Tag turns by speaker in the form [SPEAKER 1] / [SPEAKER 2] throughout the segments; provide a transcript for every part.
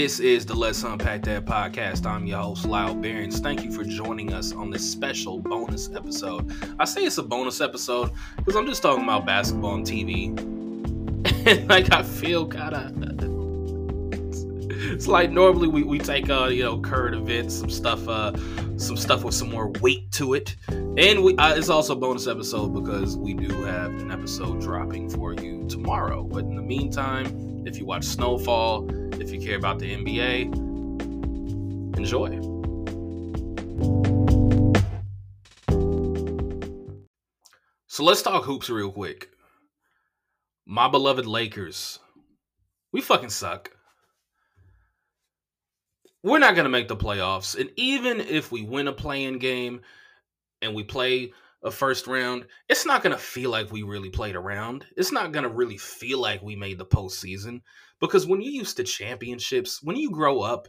[SPEAKER 1] This is the Let's Unpack That podcast. I'm your host, Lyall Behrens. Thank you for joining us on this special bonus episode. I say it's a bonus episode because I'm just talking about basketball on TV. And like I feel kind of it's like normally we, we take uh you know current events some stuff uh some stuff with some more weight to it and we uh, it's also a bonus episode because we do have an episode dropping for you tomorrow but in the meantime if you watch snowfall if you care about the nba enjoy. So let's talk hoops real quick. My beloved lakers. We fucking suck. We're not going to make the playoffs. And even if we win a play-in game and we play a first round, it's not going to feel like we really played around. It's not going to really feel like we made the postseason. Because when you're used to championships, when you grow up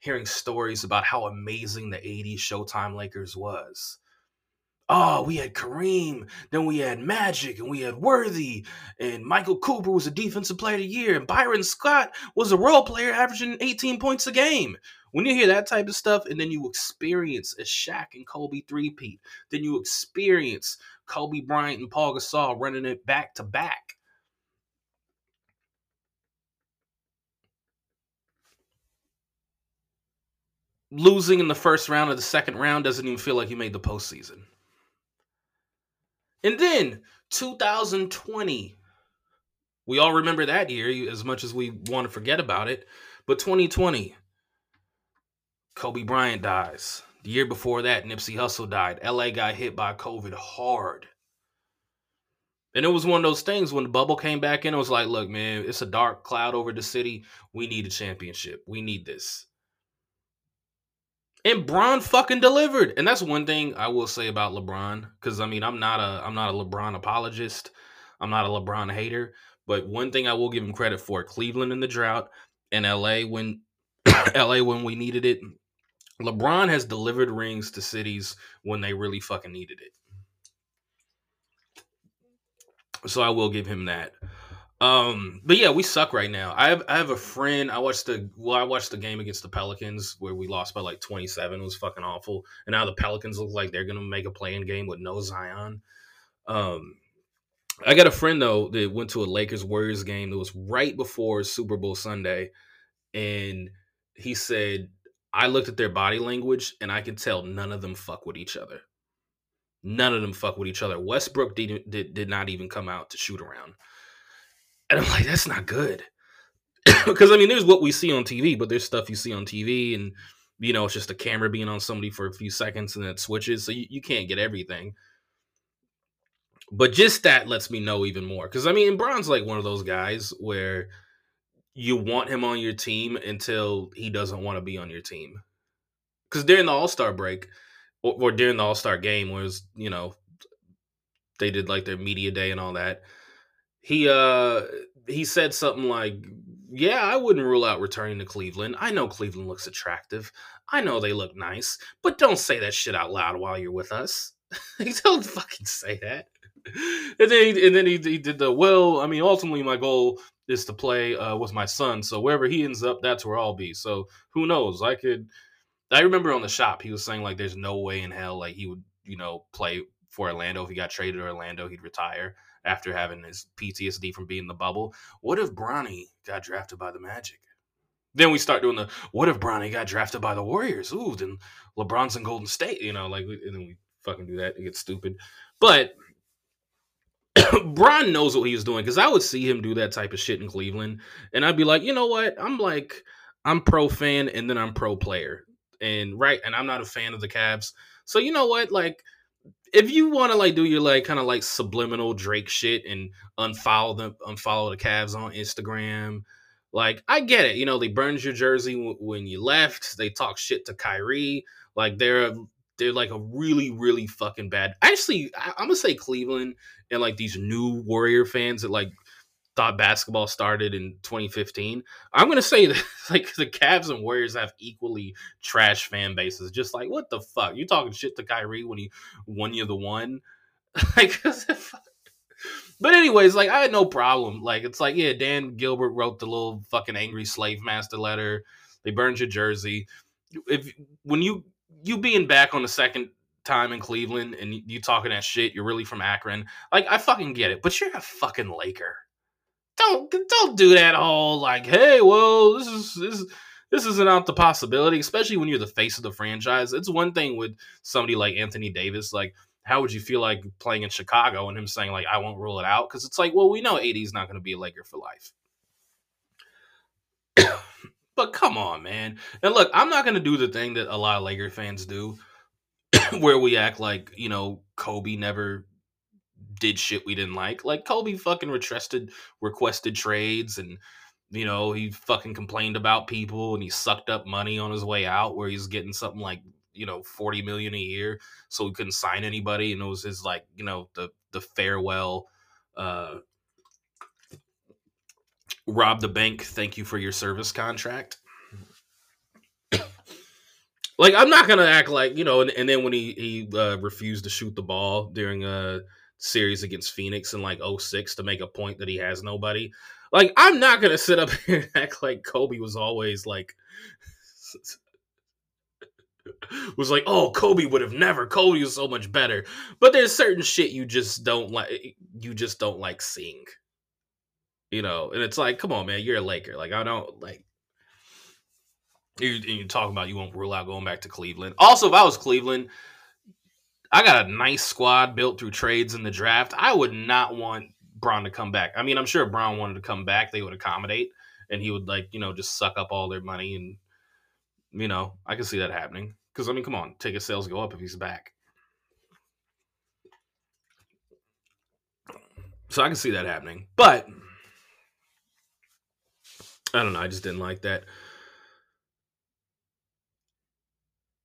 [SPEAKER 1] hearing stories about how amazing the 80s Showtime Lakers was, oh, we had Kareem, then we had Magic, and we had Worthy, and Michael Cooper was a defensive player of the year, and Byron Scott was a role player averaging 18 points a game. When you hear that type of stuff, and then you experience a Shaq and Kobe three-peat, then you experience Kobe Bryant and Pau Gasol running it back to back. Losing in the first round or the second round doesn't even feel like you made the postseason. And then 2020. We all remember that year as much as we want to forget about it. But 2020, Kobe Bryant dies. The year before that, Nipsey Hussle died. LA got hit by COVID hard. And it was one of those things when the bubble came back in, it was like, look, man, it's a dark cloud over the city. We need a championship. We need this. And Bron fucking delivered. And that's one thing I will say about LeBron. Because I mean, I'm not a I'm not a LeBron apologist. I'm not a LeBron hater. But one thing I will give him credit for: Cleveland in the drought and LA when LA when we needed it. LeBron has delivered rings to cities when they really fucking needed it. So I will give him that. Um, but yeah, we suck right now. I have I have a friend. I watched the well, I watched the game against the Pelicans where we lost by like twenty seven. It was fucking awful. And now the Pelicans look like they're gonna make a play-in game with no Zion. Um, I got a friend though that went to a Lakers Warriors game that was right before Super Bowl Sunday, and he said I looked at their body language and I could tell none of them fuck with each other. None of them fuck with each other. Westbrook did, did, did not even come out to shoot around. And I'm like, that's not good. because I mean, there's what we see on TV, but there's stuff you see on TV, and you know, it's just a camera being on somebody for a few seconds and then it switches, so you, you can't get everything. But just that lets me know even more. Because I mean, Bron's like one of those guys where you want him on your team until he doesn't want to be on your team. Because during the All Star break, or, or during the All Star game, was you know they did like their media day and all that he uh he said something like yeah i wouldn't rule out returning to cleveland. I know cleveland looks attractive. I know they look nice but don't say that shit out loud while you're with us. Don't fucking say that. And then he, and then he, he did the well i mean ultimately my goal is to play uh, with my son so wherever he ends up that's where i'll be so who knows i could i remember on the shop he was saying like there's no way in hell like he would you know play for orlando if he got traded to orlando he'd retire after having his PTSD from being in the bubble. What if Bronny got drafted by the Magic? Then we start doing the what if Bronny got drafted by the Warriors? Ooh, then LeBron's in Golden State, you know, like, and then we fucking do that. It gets stupid. But Bron knows what he was doing because I would see him do that type of shit in Cleveland, and I'd be like, you know what? I'm like, I'm pro fan, and then I'm pro player, and right, and I'm not a fan of the Cavs. So you know what? Like, if you want to like do your like kind of like subliminal Drake shit and unfollow them, unfollow the Cavs on Instagram, like I get it. You know, they burned your jersey w- when you left. They talk shit to Kyrie. Like they're they're like a really really fucking bad. Actually, I, I'm gonna say Cleveland and like these new Warrior fans that like thought basketball started in 2015. I'm gonna say that like the Cavs and Warriors have equally trash fan bases. Just like what the fuck? You talking shit to Kyrie when he won you the one? like, but anyways, like I had no problem. Like it's like yeah, Dan Gilbert wrote the little fucking angry slave master letter. They burned your jersey. If when you you being back on the second time in Cleveland and you, talking that shit, you're really from Akron. Like I fucking get it, but you're a fucking Laker. Don't don't do that whole like, hey, well, this is this is this isn't out the possibility, especially when you're the face of the franchise. It's one thing with somebody like Anthony Davis, like how would you feel like playing in Chicago and him saying like I won't rule it out because it's like well we know AD is not going to be a Laker for life. But come on, man. And look, I'm not going to do the thing that a lot of Laker fans do where we act like, you know, Kobe never did shit we didn't like. Like Kobe fucking requested requested trades and you know, he fucking complained about people and he sucked up money on his way out where he's getting something like you know 40 million a year so he couldn't sign anybody and it was his like you know the the farewell uh rob the bank thank you for your service contract like i'm not gonna act like you know and, and then when he he uh, refused to shoot the ball during a series against phoenix in like 06 to make a point that he has nobody like i'm not gonna sit up here and act like kobe was always like was like, oh, Kobe would have never. Kobe was so much better. But there's certain shit you just don't like. You just don't like seeing. You know, and it's like, come on, man, you're a Laker. Like I don't like. you you talking about you won't rule out going back to Cleveland. Also, if I was Cleveland, I got a nice squad built through trades in the draft. I would not want Bron to come back. I mean, I'm sure Bron wanted to come back. They would accommodate, and he would like you know just suck up all their money and you know, I can see that happening. Because I mean, come on, ticket sales go up if he's back. So I can see that happening. But I don't know. I just didn't like that.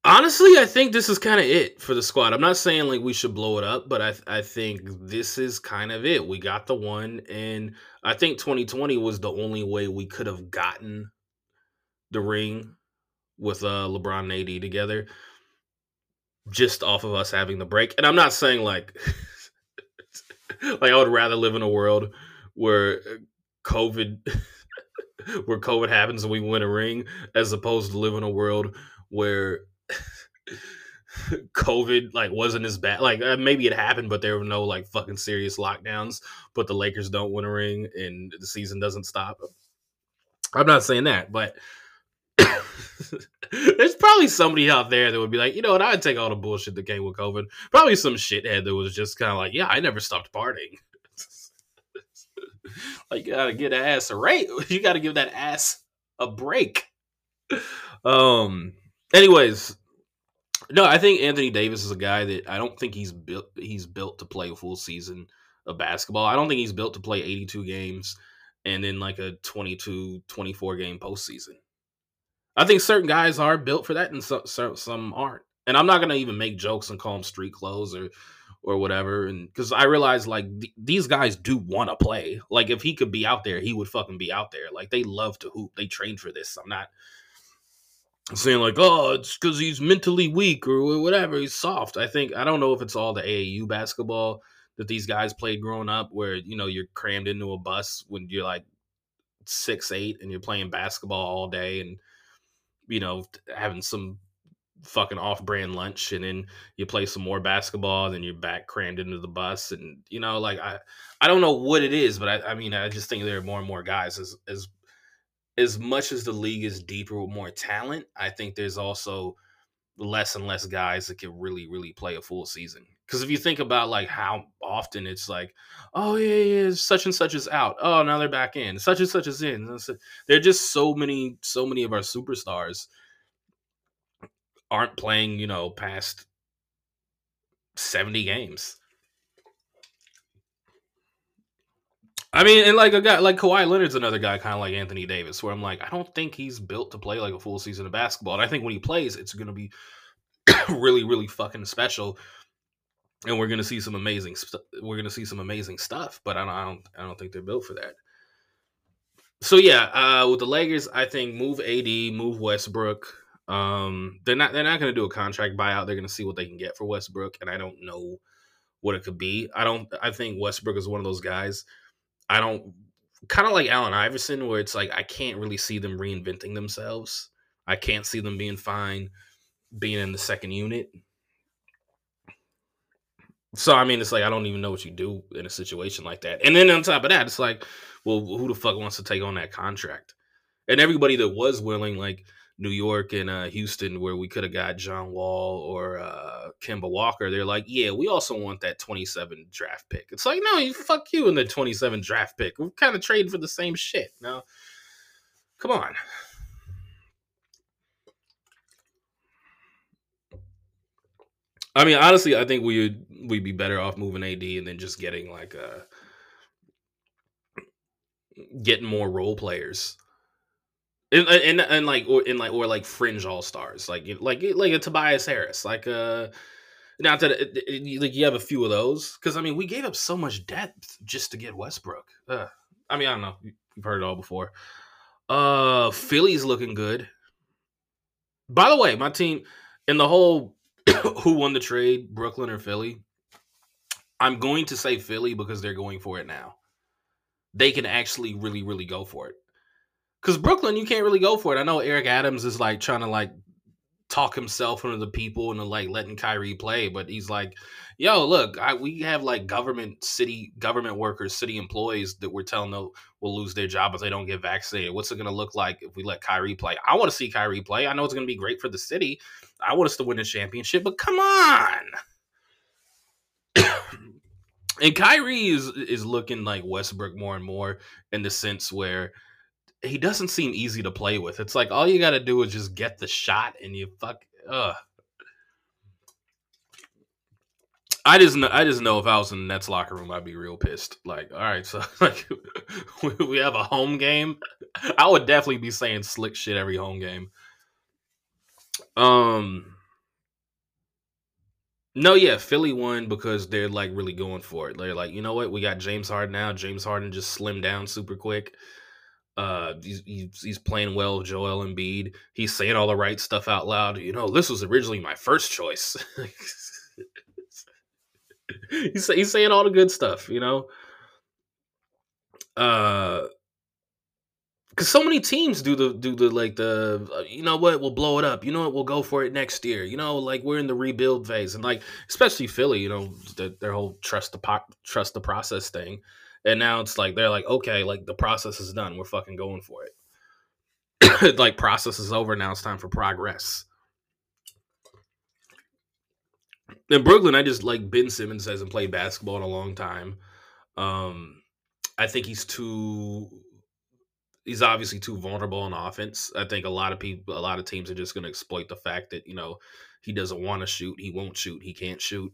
[SPEAKER 1] Honestly, I think this is kind of it for the squad. I'm not saying like we should blow it up, but I I think this is kind of it. We got the one, and I think 2020 was the only way we could have gotten the ring with uh, LeBron and AD together, just off of us having the break. And I'm not saying like like I would rather live in a world where uh, COVID where COVID happens and we win a ring, as opposed to live in a world where COVID like wasn't as bad. Like uh, maybe it happened, but there were no like fucking serious lockdowns. But the Lakers don't win a ring and the season doesn't stop. I'm not saying that, but There's probably somebody out there that would be like, you know what, I'd take all the bullshit that came with COVID. Probably some shithead that was just kind of like, yeah, I never stopped partying. like, you gotta get ass a rate. You gotta give that ass a break. Um. Anyways, no, I think Anthony Davis is a guy that I don't think he's built. He's built to play a full season of basketball. I don't think he's built to play 82 games and then like a 22, 24 game postseason. I think certain guys are built for that, and some some aren't. And I'm not gonna even make jokes and call them street clothes or or whatever. And because I realize like th- these guys do want to play. Like if he could be out there, he would fucking be out there. Like they love to hoop. They train for this. I'm not saying like, oh, it's because he's mentally weak or whatever. He's soft. I think I don't know if it's all the AAU basketball that these guys played growing up, where you know you're crammed into a bus when you're like six eight and you're playing basketball all day and you know, having some fucking off-brand lunch and then you play some more basketball then you're back crammed into the bus and you know like i i don't know what it is but i, I mean i just think there are more and more guys as as as much as the league is deeper with more talent i think there's also less and less guys that can really really play a full season. Because if you think about like how often it's like oh yeah yeah such and such is out. Oh now they're back in. Such and such is in. There are just so many so many of our superstars aren't playing you know past 70 games I mean, and like a guy like Kawhi Leonard's another guy, kind of like Anthony Davis, where I'm like, I don't think he's built to play like a full season of basketball. And I think when he plays, it's going to be really, really fucking special. And we're going to see some amazing, st- we're going to see some amazing stuff. But I don't, I don't, I don't think they're built for that. So yeah, uh, with the Lakers, I think move AD, move Westbrook. Um, they're not, they're not going to do a contract buyout. They're going to see what they can get for Westbrook, and I don't know what it could be. I don't. I think Westbrook is one of those guys I don't kind of like Allen Iverson, where it's like I can't really see them reinventing themselves I can't see them being fine being in the second unit. So I mean, it's like I don't even know what you do in a situation like that. And then on top of that, it's like, well, who the fuck wants to take on that contract? And everybody that was willing, like New York and uh, Houston, where we could have got John Wall or uh, Kemba Walker, they're like, yeah, we also want that 27 draft pick. It's like, no, you fuck you in the 27 draft pick. We're kind of trading for the same shit. Now, come on. I mean, honestly, I think we would we'd be better off moving AD and then just getting like uh getting more role players. And, and, and like or in like or like fringe all stars like like like a Tobias Harris like uh not that it, it, like you have a few of those because I mean we gave up so much depth just to get Westbrook. Uh, I mean I don't know you've heard it all before. Uh, Philly's looking good. By the way, my team in the whole who won the trade, Brooklyn or Philly? I'm going to say Philly because they're going for it now. They can actually really, really go for it. Because Brooklyn, you can't really go for it. I know Eric Adams is like trying to like talk himself into the people and like letting Kyrie play, but he's like, "Yo, look, I, we have like government, city government workers, city employees that we're telling them will lose their job if they don't get vaccinated. What's it going to look like if we let Kyrie play? I want to see Kyrie play. I know it's going to be great for the city. I want us to win a championship, but come on." and Kyrie is is looking like Westbrook more and more in the sense where he doesn't seem easy to play with. It's like all you got to do is just get the shot, and you fuck. Ugh. I just know, I just know if I was in the Nets locker room, I'd be real pissed. Like, all right, so like we have a home game. I would definitely be saying slick shit every home game. Um. No, yeah, Philly won because they're like really going for it. They're like, you know what? We got James Harden now. James Harden just slimmed down super quick. Uh, he's, he's, playing well Joel Embiid. He's saying all the right stuff out loud. You know, this was originally my first choice. he's he's saying all the good stuff. You know, uh, because so many teams do the do the like the uh, you know what we'll blow it up. You know what we'll go for it next year. You know, like we're in the rebuild phase, and like especially Philly. You know, the, their whole trust the po- trust the process thing and now it's like they're like, okay, like the process is done. We're fucking going for it. like process is over. Now it's time for progress. In Brooklyn, I just like Ben Simmons hasn't played basketball in a long time. Um, I think he's too. He's obviously too vulnerable on offense. I think a lot of people, a lot of teams are just going to exploit the fact that you know he doesn't want to shoot, he won't shoot, he can't shoot.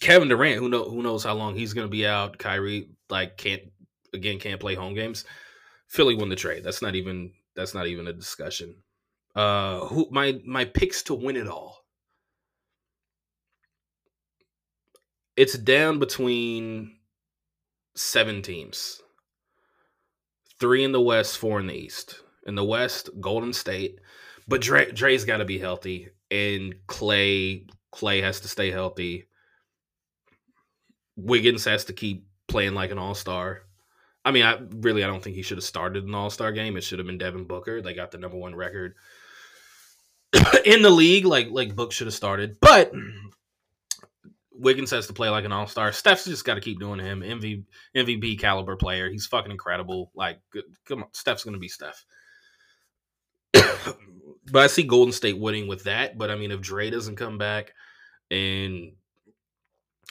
[SPEAKER 1] Kevin Durant, who know who knows how long he's going to be out. Kyrie, like, can't again can't play home games. Philly won the trade. That's not even that's not even a discussion. Uh, who my my picks to win it all. It's down between seven teams. Three in the West, four in the East. In the West, Golden State, but Dre, Dre's got to be healthy, and Clay Clay has to stay healthy. Wiggins has to keep playing like an all star. I mean, I really I don't think he should have started an all star game. It should have been Devin Booker. They got the number one record in the league. Like like Book should have started, but Wiggins has to play like an all star. Steph's just got to keep doing him. MVP MVP caliber player. He's fucking incredible. Like come on, Steph's gonna be Steph. but I see Golden State winning with that. But I mean, if Dre doesn't come back and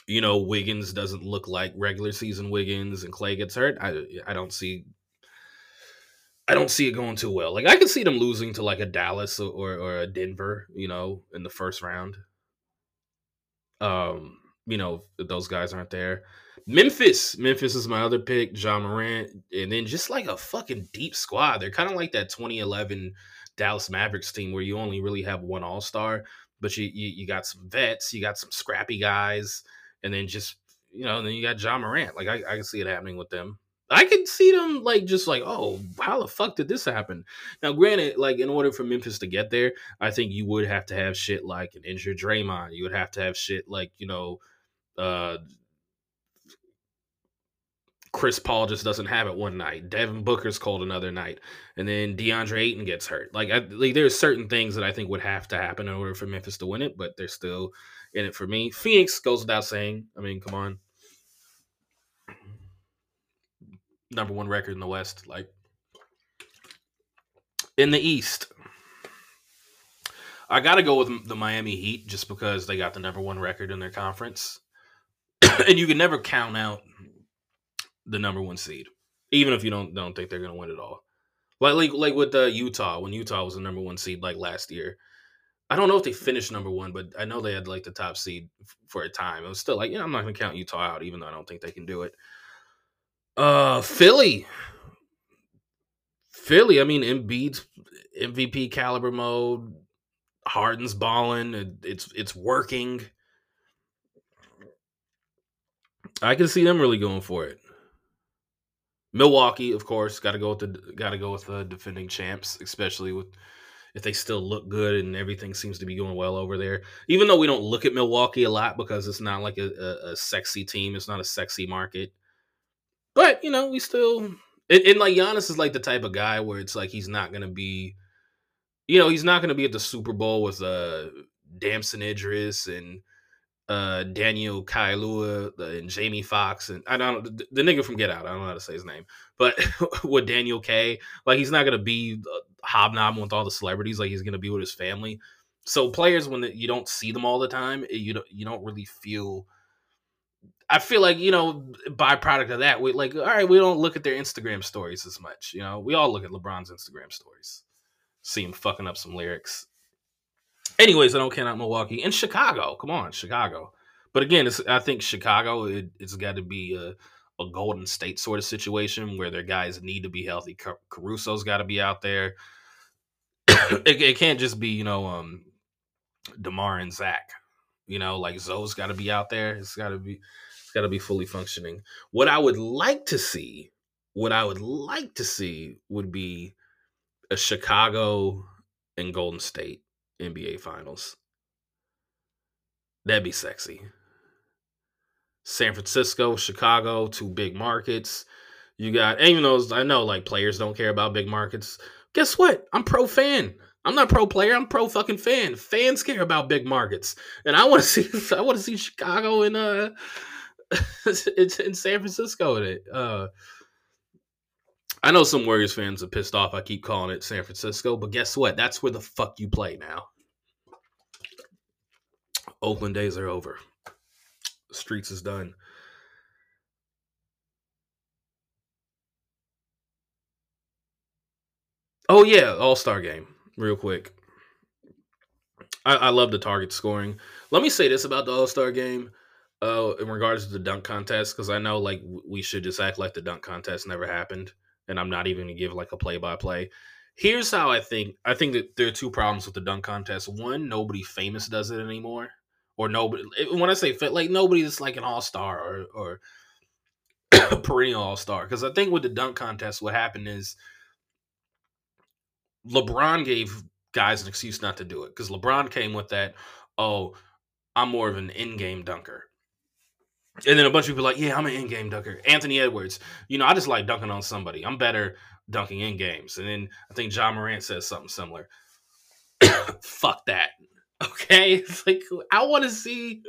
[SPEAKER 1] you know, Wiggins doesn't look like regular season Wiggins and Clay gets hurt, I I don't see I don't see it going too well. Like I can see them losing to like a Dallas or or a Denver, you know, in the first round. Um, you know, those guys aren't there. Memphis, Memphis is my other pick, Ja Morant, and then just like a fucking deep squad. They're kind of like that 2011 Dallas Mavericks team where you only really have one All Star, but you, you you got some vets, you got some scrappy guys and then just you know, then you got Ja Morant. Like I, I can see it happening with them. I can see them like just like, oh, how the fuck did this happen? Now, granted, like in order for Memphis to get there, I think you would have to have shit like an injured Draymond. You would have to have shit like you know, uh, Chris Paul just doesn't have it one night. Devin Booker's cold another night, and then DeAndre Ayton gets hurt. Like, I, like there's certain things that I think would have to happen in order for Memphis to win it, but they're still in it for me. Phoenix goes without saying. I mean, come on, number one record in the West. Like in the East, I got to go with the Miami Heat just because they got the number one record in their conference, and you can never count out the number one seed, even if you don't don't think they're going to win it all. Like like like with uh, Utah when Utah was the number one seed like last year. I don't know if they finished number one, but I know they had like the top seed for a time. It was still like, yeah, I'm not going to count Utah out, even though I don't think they can do it. Uh, Philly, Philly. I mean, Embiid's MVP caliber mode. Harden's balling. It's it's working. I can see them really going for it. Milwaukee, of course, got to go with the got to go with the defending champs, especially with if they still look good and everything seems to be going well over there. Even though we don't look at Milwaukee a lot because it's not like a, a, a sexy team, it's not a sexy market. But you know, we still and, and, like Giannis is like the type of guy where it's like he's not gonna be, you know, he's not gonna be at the Super Bowl with uh Damson Idris and uh Daniel Kaluuya and Jamie Foxx and I don't the, the nigga from Get Out. I don't know how to say his name, but with Daniel K, like he's not gonna be uh, hobnobbing with all the celebrities like he's gonna be with his family. So players, when you don't see them all the time, eh, you don't you don't really feel. I feel like you know byproduct of that. We like all right, we don't look at their Instagram stories as much. You know, we all look at LeBron's Instagram stories, see him fucking up some lyrics Anyways, I don't care out Milwaukee and Chicago. Come on, Chicago. But again, I think Chicago it, has got to be a, a, Golden State sort of situation where their guys need to be healthy. Caruso's got to be out there. it, it, can't just be you know um, Demar and Zach. You know, like Zo's got to be out there. It's got to be it's got to be fully functioning. What I would like to see, what I would like to see, would be a Chicago and Golden State NBA Finals. That'd be sexy. San Francisco, Chicago, two big markets. You got, and even though I know like players don't care about big markets, guess what? I'm pro fan. I'm not pro player. I'm pro fucking fan. Fans care about big markets, and I want to see. I want to see Chicago and uh, it's in San Francisco in it. Uh, I know some Warriors fans are pissed off. I keep calling it San Francisco, but guess what? That's where the fuck you play now. Oakland days are over. Streets is done. Oh yeah, All Star game. Real quick. I, I, love the target scoring. Let me say this about the All Star game, uh, in regards to the dunk contest, because I know like we should just act like the dunk contest never happened and I'm not even gonna give like a play by play. Here's how I think. I think that there are two problems with the dunk contest. One, nobody famous does it anymore, or nobody. When I say fit, like nobody that's like an all star or or perennial all star. Because I think with the dunk contest, what happened is LeBron gave guys an excuse not to do it because LeBron came with that. Oh, I'm more of an in-game dunker. And then a bunch of people like, yeah, I'm an in-game dunker. Anthony Edwards, you know, I just like dunking on somebody. I'm better dunking in games. And then I think Ja Morant says something similar. Fuck that. Okay, it's like I want to see,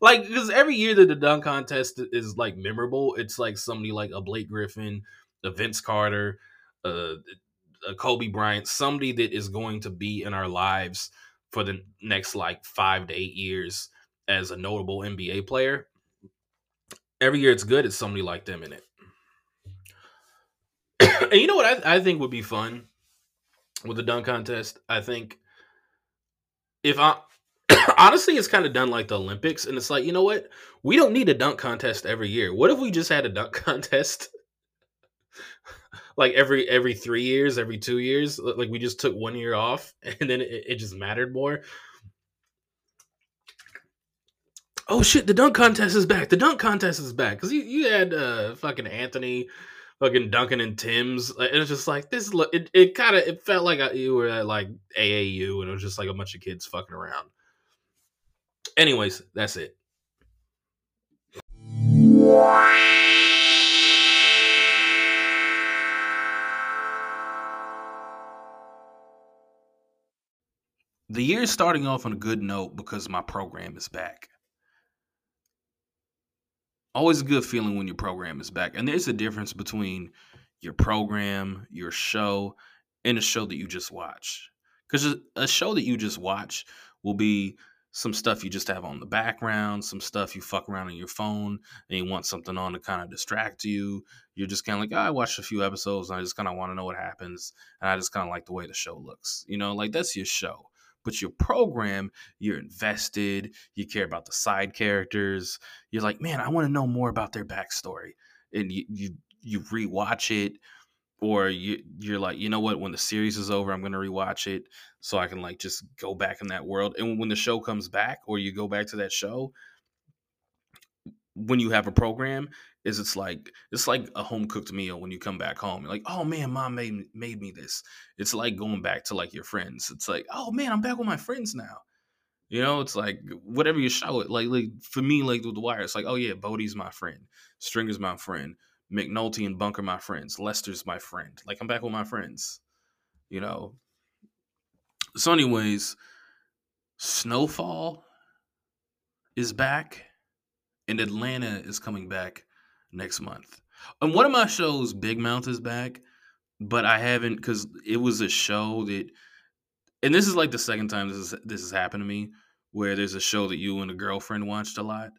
[SPEAKER 1] like, because every year that the dunk contest is like memorable, it's like somebody like a Blake Griffin, a Vince Carter, a, a Kobe Bryant, somebody that is going to be in our lives for the next like five to eight years as a notable NBA player every year it's good, it's somebody like them in it. and you know what I, I think would be fun with the dunk contest? I think if I honestly it's kind of done like the Olympics, and it's like, you know what? We don't need a dunk contest every year. What if we just had a dunk contest? like every every three years, every two years, like we just took one year off, and then it, it just mattered more oh shit, the dunk contest is back. The dunk contest is back because you, you had uh, fucking Anthony, fucking Duncan and Tim's. And it's just like this. It it kind of it felt like you were at like AAU, and it was just like a bunch of kids fucking around. Anyways, that's it. The year's starting off on a good note because my program is back. Always a good feeling when your program is back. And there's a difference between your program, your show, and a show that you just watch. Because a show that you just watch will be some stuff you just have on the background, some stuff you fuck around on your phone and you want something on to kind of distract you. You're just kind of like, oh, I watched a few episodes and I just kind of want to know what happens. And I just kind of like the way the show looks. You know, like that's your show. But your program, you're invested, you care about the side characters. You're like, man, I want to know more about their backstory. And you, you, you rewatch it or you you're like you know what when the series is over i'm to rewatch it so i can like just go back in that world and when the show comes back or you go back to that show when you have a program is it's like it's like a home cooked meal when you come back home you're like oh man mom made made me this it's like going back to like your friends it's like oh man i'm back with my friends now you know it's like whatever you show it like like for me like with the wire it's like oh yeah bodie's my friend stringer's my friend McNulty and Bunker my friends. Lester's my friend. Like I'm back with my friends. You know. So, anyways, Snowfall is back, and Atlanta is coming back next month. And one of my shows, Big Mouth, is back, but I haven't because it was a show that, and this is like the second time this is, this has happened to me, where there's a show that you and a girlfriend watched a lot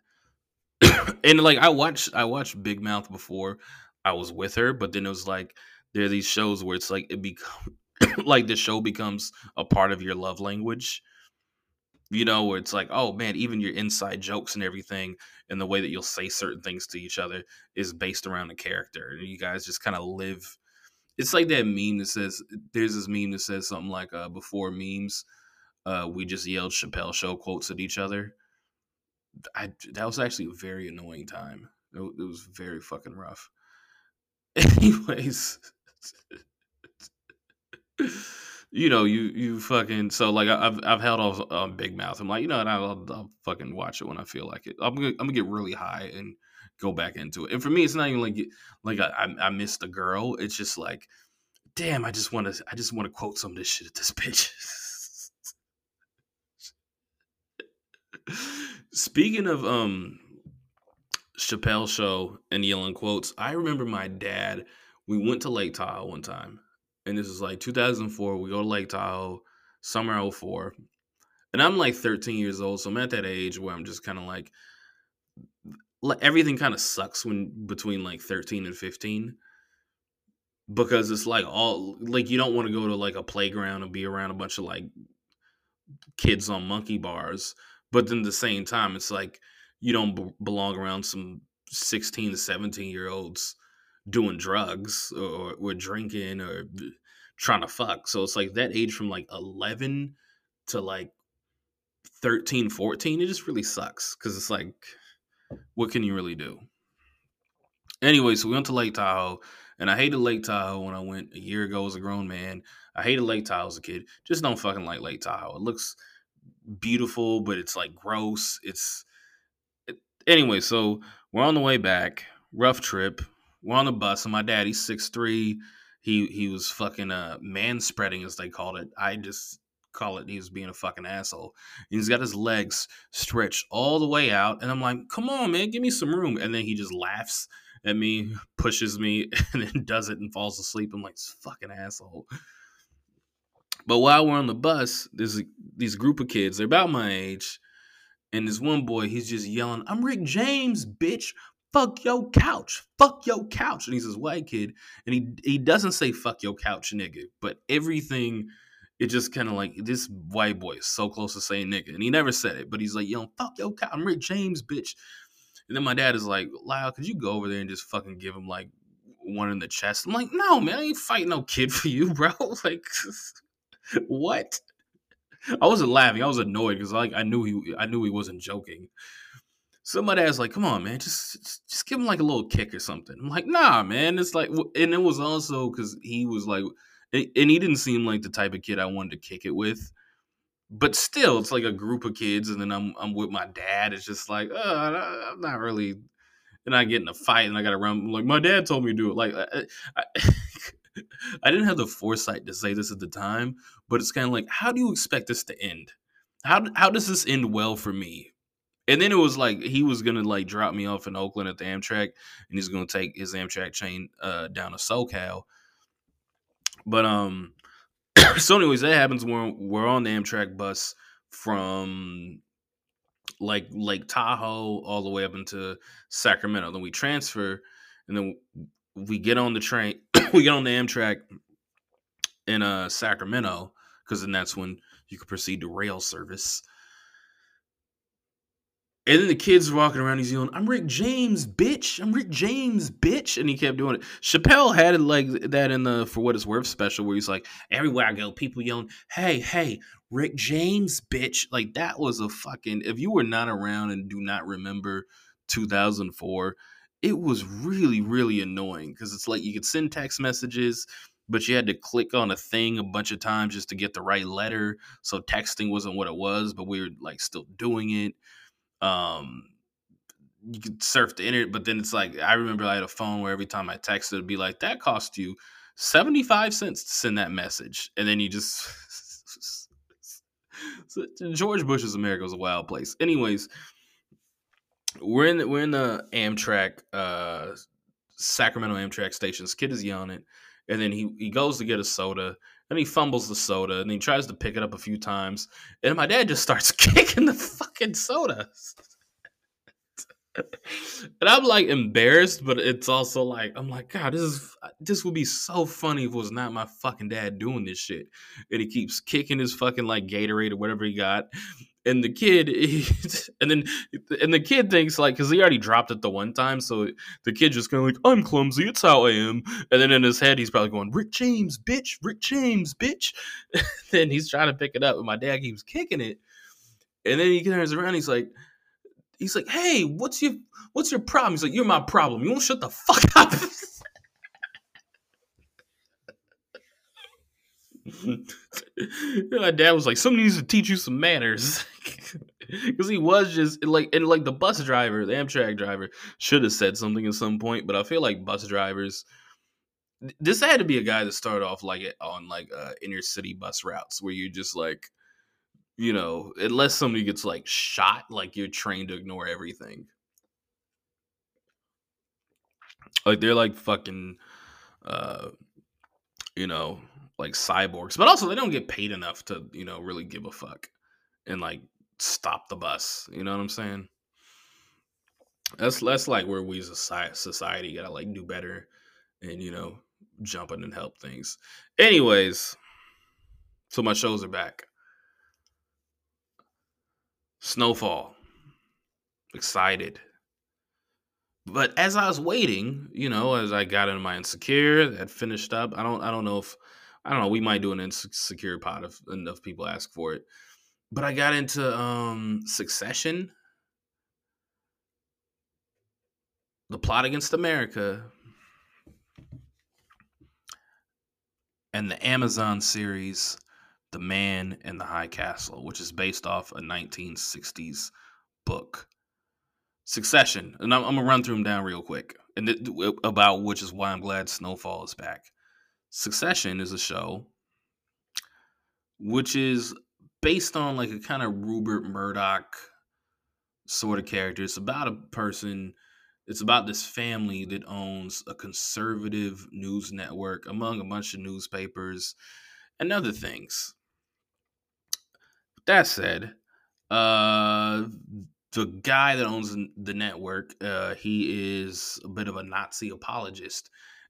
[SPEAKER 1] and like I watched I watched Big Mouth before I was with her, but then it was like there are these shows where it's like it become like the show becomes a part of your love language. You know, where it's like, oh man, even your inside jokes and everything, and the way that you'll say certain things to each other is based around the character. And you guys just kind of live. It's like that meme that says, there's this meme that says something like, uh, before memes, uh, we just yelled Chappelle show quotes at each other I that was actually a very annoying time. It, it was very fucking rough. Anyways, you know, you you fucking so like I've I've held off on Big Mouth. I'm like, you know, I'll, I'll fucking watch it when I feel like it. I'm gonna I'm gonna get really high and go back into it. And for me, it's not even like like I I missed a girl. It's just like, damn, I just want to I just want to quote some of this shit at this bitch. Speaking of um Chappelle show and yelling quotes, I remember my dad. We went to Lake Tahoe one time, and this is like 2004. We go to Lake Tahoe, summer 04. And I'm like 13 years old, so I'm at that age where I'm just kind of like, everything kind of sucks when between like 13 and 15 because it's like all like you don't want to go to like a playground and be around a bunch of like kids on monkey bars but then at the same time it's like you don't b- belong around some 16 to 17 year olds doing drugs or, or drinking or trying to fuck so it's like that age from like 11 to like 13 14 it just really sucks because it's like what can you really do anyway so we went to lake tahoe and i hated lake tahoe when i went a year ago as a grown man i hated lake tahoe as a kid just don't fucking like lake tahoe it looks beautiful, but it's like gross. It's it, anyway. So we're on the way back. Rough trip. We're on the bus, and my dad, he's six three. He he was fucking uh man spreading as they called it. I just call it he was being a fucking asshole. And he's got his legs stretched all the way out, and I'm like, come on, man, give me some room. And then he just laughs at me, pushes me, and then does it and falls asleep. I'm like, fucking asshole. But while we're on the bus, there's these group of kids. They're about my age, and this one boy, he's just yelling, "I'm Rick James, bitch! Fuck your couch! Fuck your couch!" And he's this white kid, and he he doesn't say "fuck your couch, nigga," but everything. It just kind of like this white boy is so close to saying nigga, and he never said it, but he's like, "Yo, fuck your couch! I'm Rick James, bitch!" And then my dad is like, "Lyall, could you go over there and just fucking give him like one in the chest?" I'm like, "No, man, I ain't fighting no kid for you, bro. like, what? I wasn't laughing. I was annoyed because like I knew he I knew he wasn't joking. Somebody asked like, "Come on, man, just just give him like a little kick or something." I'm like, "Nah, man." It's like, and it was also because he was like, and he didn't seem like the type of kid I wanted to kick it with. But still, it's like a group of kids, and then I'm I'm with my dad. It's just like, oh, I'm not really, and I get in a fight, and I got to run. Like my dad told me to do it. Like, I, I, I didn't have the foresight to say this at the time, but it's kind of like, how do you expect this to end? How how does this end well for me? And then it was like he was gonna like drop me off in Oakland at the Amtrak, and he's gonna take his Amtrak chain uh, down to SoCal. But um, so anyways, that happens when we're on the Amtrak bus from like Lake Tahoe all the way up into Sacramento. Then we transfer, and then we get on the train. we get on the Amtrak in uh Sacramento because then that's when you can proceed to rail service. And then the kids walking around, he's yelling, I'm Rick James, bitch. I'm Rick James, bitch. And he kept doing it. Chappelle had it like that in the For What It's Worth special where he's like, everywhere I go, people yelling, hey, hey, Rick James, bitch. Like that was a fucking, if you were not around and do not remember 2004, it was really, really annoying because it's like you could send text messages, but you had to click on a thing a bunch of times just to get the right letter. So texting wasn't what it was, but we were like still doing it um you could surf the internet, but then it's like I remember I had a phone where every time I texted it'd be like, that cost you 75 cents to send that message. And then you just George Bush's America was a wild place. Anyways, we're in the, we're in the Amtrak uh Sacramento Amtrak station. This kid is yelling it, and then he he goes to get a soda, and he fumbles the soda, and he tries to pick it up a few times, and my dad just starts kicking the fucking soda. and I'm like embarrassed, but it's also like I'm like, God, this is this would be so funny if it was not my fucking dad doing this shit. And he keeps kicking his fucking like Gatorade or whatever he got, and the kid and then and the kid thinks like because he already dropped it the one time so the kid just kind of like i'm clumsy it's how i am and then in his head he's probably going rick james bitch rick james bitch then he's trying to pick it up and my dad keeps kicking it and then he turns around he's like he's like hey what's your what's your problem? He's like you're my problem you won't shut the fuck up my dad was like, "Somebody needs to teach you some manners," because he was just like, and like the bus driver, the Amtrak driver, should have said something at some point. But I feel like bus drivers, this had to be a guy that started off like on like uh, inner city bus routes where you just like, you know, unless somebody gets like shot, like you're trained to ignore everything. Like they're like fucking, uh, you know, like cyborgs, but also they don't get paid enough to, you know, really give a fuck and like stop the bus. You know what I'm saying? That's that's like where we as a society gotta like do better and you know jump in and help things. Anyways, so my shows are back. Snowfall. Excited. But as I was waiting, you know, as I got into my insecure, that finished up. I don't I don't know if I don't know. We might do an insecure pod if enough people ask for it. But I got into um, Succession, The Plot Against America, and the Amazon series, The Man in the High Castle, which is based off a 1960s book. Succession, and I'm, I'm gonna run through them down real quick, and th- about which is why I'm glad Snowfall is back. Succession is a show which is based on like a kind of Rupert Murdoch sort of character. It's about a person, it's about this family that owns a conservative news network among a bunch of newspapers and other things. That said, uh the guy that owns the network, uh, he is a bit of a Nazi apologist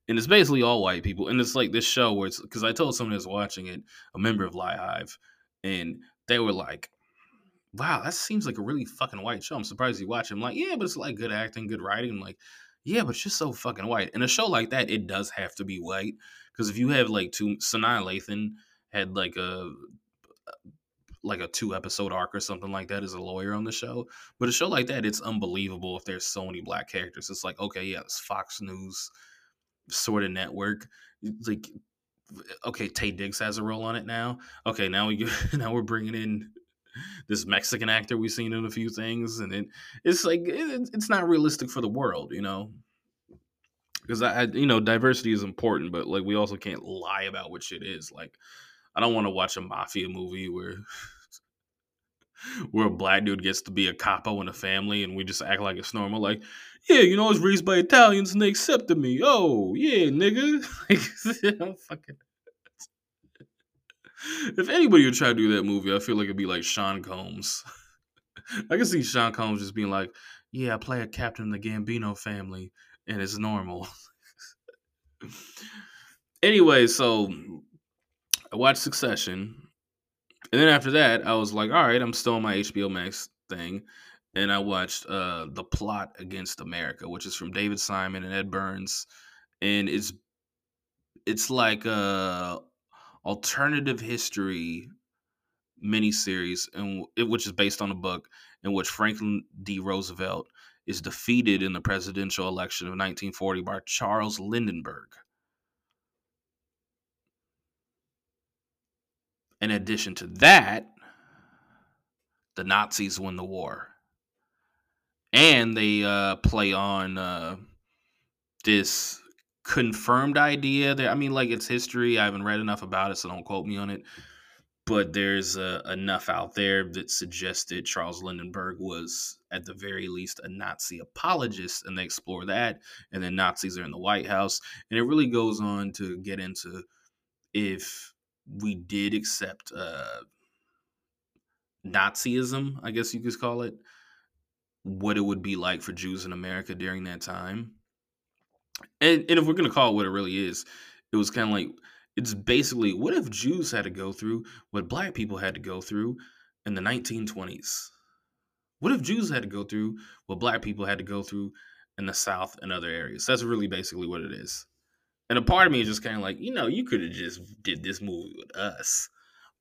[SPEAKER 1] and it's basically all white people. And it's like this show where it's because I told someone that's watching it, a member of Lie Hive, and they were like, "Wow, that seems like a really fucking white show." I'm surprised you watch it. I'm like, "Yeah, but it's like good acting, good writing." I'm like, "Yeah, but it's just so fucking white." And a show like that, it does have to be white because if you have like two, Sanaa Lathan had like a like a two episode arc or something like that as a lawyer on the show. But a show like that, it's unbelievable if there's so many black characters. It's like, okay, yeah, it's Fox News sort of network. Like, okay, Taye Diggs has a role on it now. Okay, now we now we're bringing in this Mexican actor we've seen in a few things, and it, it's like it, it's not realistic for the world, you know. because I, I, you know, diversity is important, but like we also can't lie about what shit is. Like, I don't want to watch a mafia movie where where a black dude gets to be a capo in a family and we just act like it's normal. Like, yeah, you know, I was raised by Italians and they accepted me. Oh, yeah, nigga. like, fucking. If anybody would try to do that movie, I feel like it'd be like Sean Combs. I can see Sean Combs just being like, "Yeah, I play a captain in the Gambino family, and it's normal." anyway, so I watched Succession, and then after that, I was like, "All right, I'm still on my HBO Max thing." And I watched uh, The Plot Against America, which is from David Simon and Ed Burns, and it's it's like a alternative history miniseries, and which is based on a book in which Franklin D. Roosevelt is defeated in the presidential election of 1940 by Charles Lindenberg. In addition to that, the Nazis win the war. And they uh, play on uh, this confirmed idea that I mean, like it's history. I haven't read enough about it, so don't quote me on it. But there's uh, enough out there that suggested Charles Lindenberg was, at the very least, a Nazi apologist, and they explore that. And then Nazis are in the White House, and it really goes on to get into if we did accept uh, Nazism, I guess you could call it, what it would be like for Jews in America during that time and and if we're gonna call it what it really is, it was kind of like it's basically what if Jews had to go through what black people had to go through in the 1920s? What if Jews had to go through what black people had to go through in the South and other areas? That's really basically what it is. And a part of me is just kind of like, you know, you could have just did this movie with us,